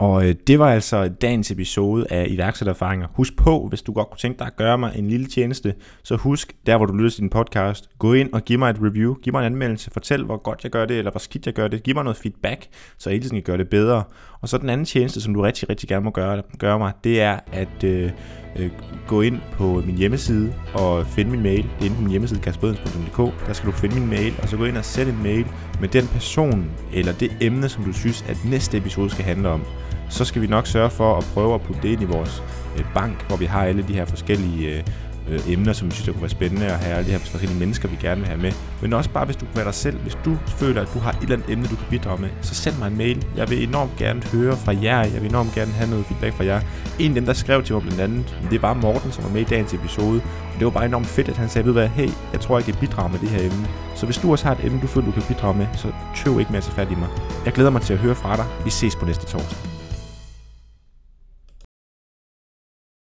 Og øh, det var altså dagens episode af iværksættererfaringer. Husk på, hvis du godt kunne tænke dig at gøre mig en lille tjeneste, så husk, der hvor du lytter til din podcast, gå ind og giv mig et review, giv mig en anmeldelse, fortæl hvor godt jeg gør det, eller hvor skidt jeg gør det, giv mig noget feedback, så jeg hele tiden kan gøre det bedre. Og så den anden tjeneste, som du rigtig, rigtig gerne må gøre, gøre mig, det er at øh, øh, gå ind på min hjemmeside og finde min mail. Det er inde på min hjemmeside, kasperidens.dk. Der skal du finde min mail, og så gå ind og sætte en mail med den person eller det emne, som du synes, at næste episode skal handle om så skal vi nok sørge for at prøve at putte det ind i vores øh, bank, hvor vi har alle de her forskellige øh, øh, emner, som vi synes, der kunne være spændende at have alle de her forskellige mennesker, vi gerne vil have med. Men også bare, hvis du kan være dig selv. Hvis du føler, at du har et eller andet emne, du kan bidrage med, så send mig en mail. Jeg vil enormt gerne høre fra jer. Jeg vil enormt gerne have noget feedback fra jer. En af dem, der skrev til mig blandt andet, det var Morten, som var med i dagens episode. Og det var bare enormt fedt, at han sagde, ved hvad, hey, jeg tror, jeg kan bidrage med det her emne. Så hvis du også har et emne, du føler, du kan bidrage med, så tøv ikke med at tage fat i mig. Jeg glæder mig til at høre fra dig. Vi ses på næste torsdag.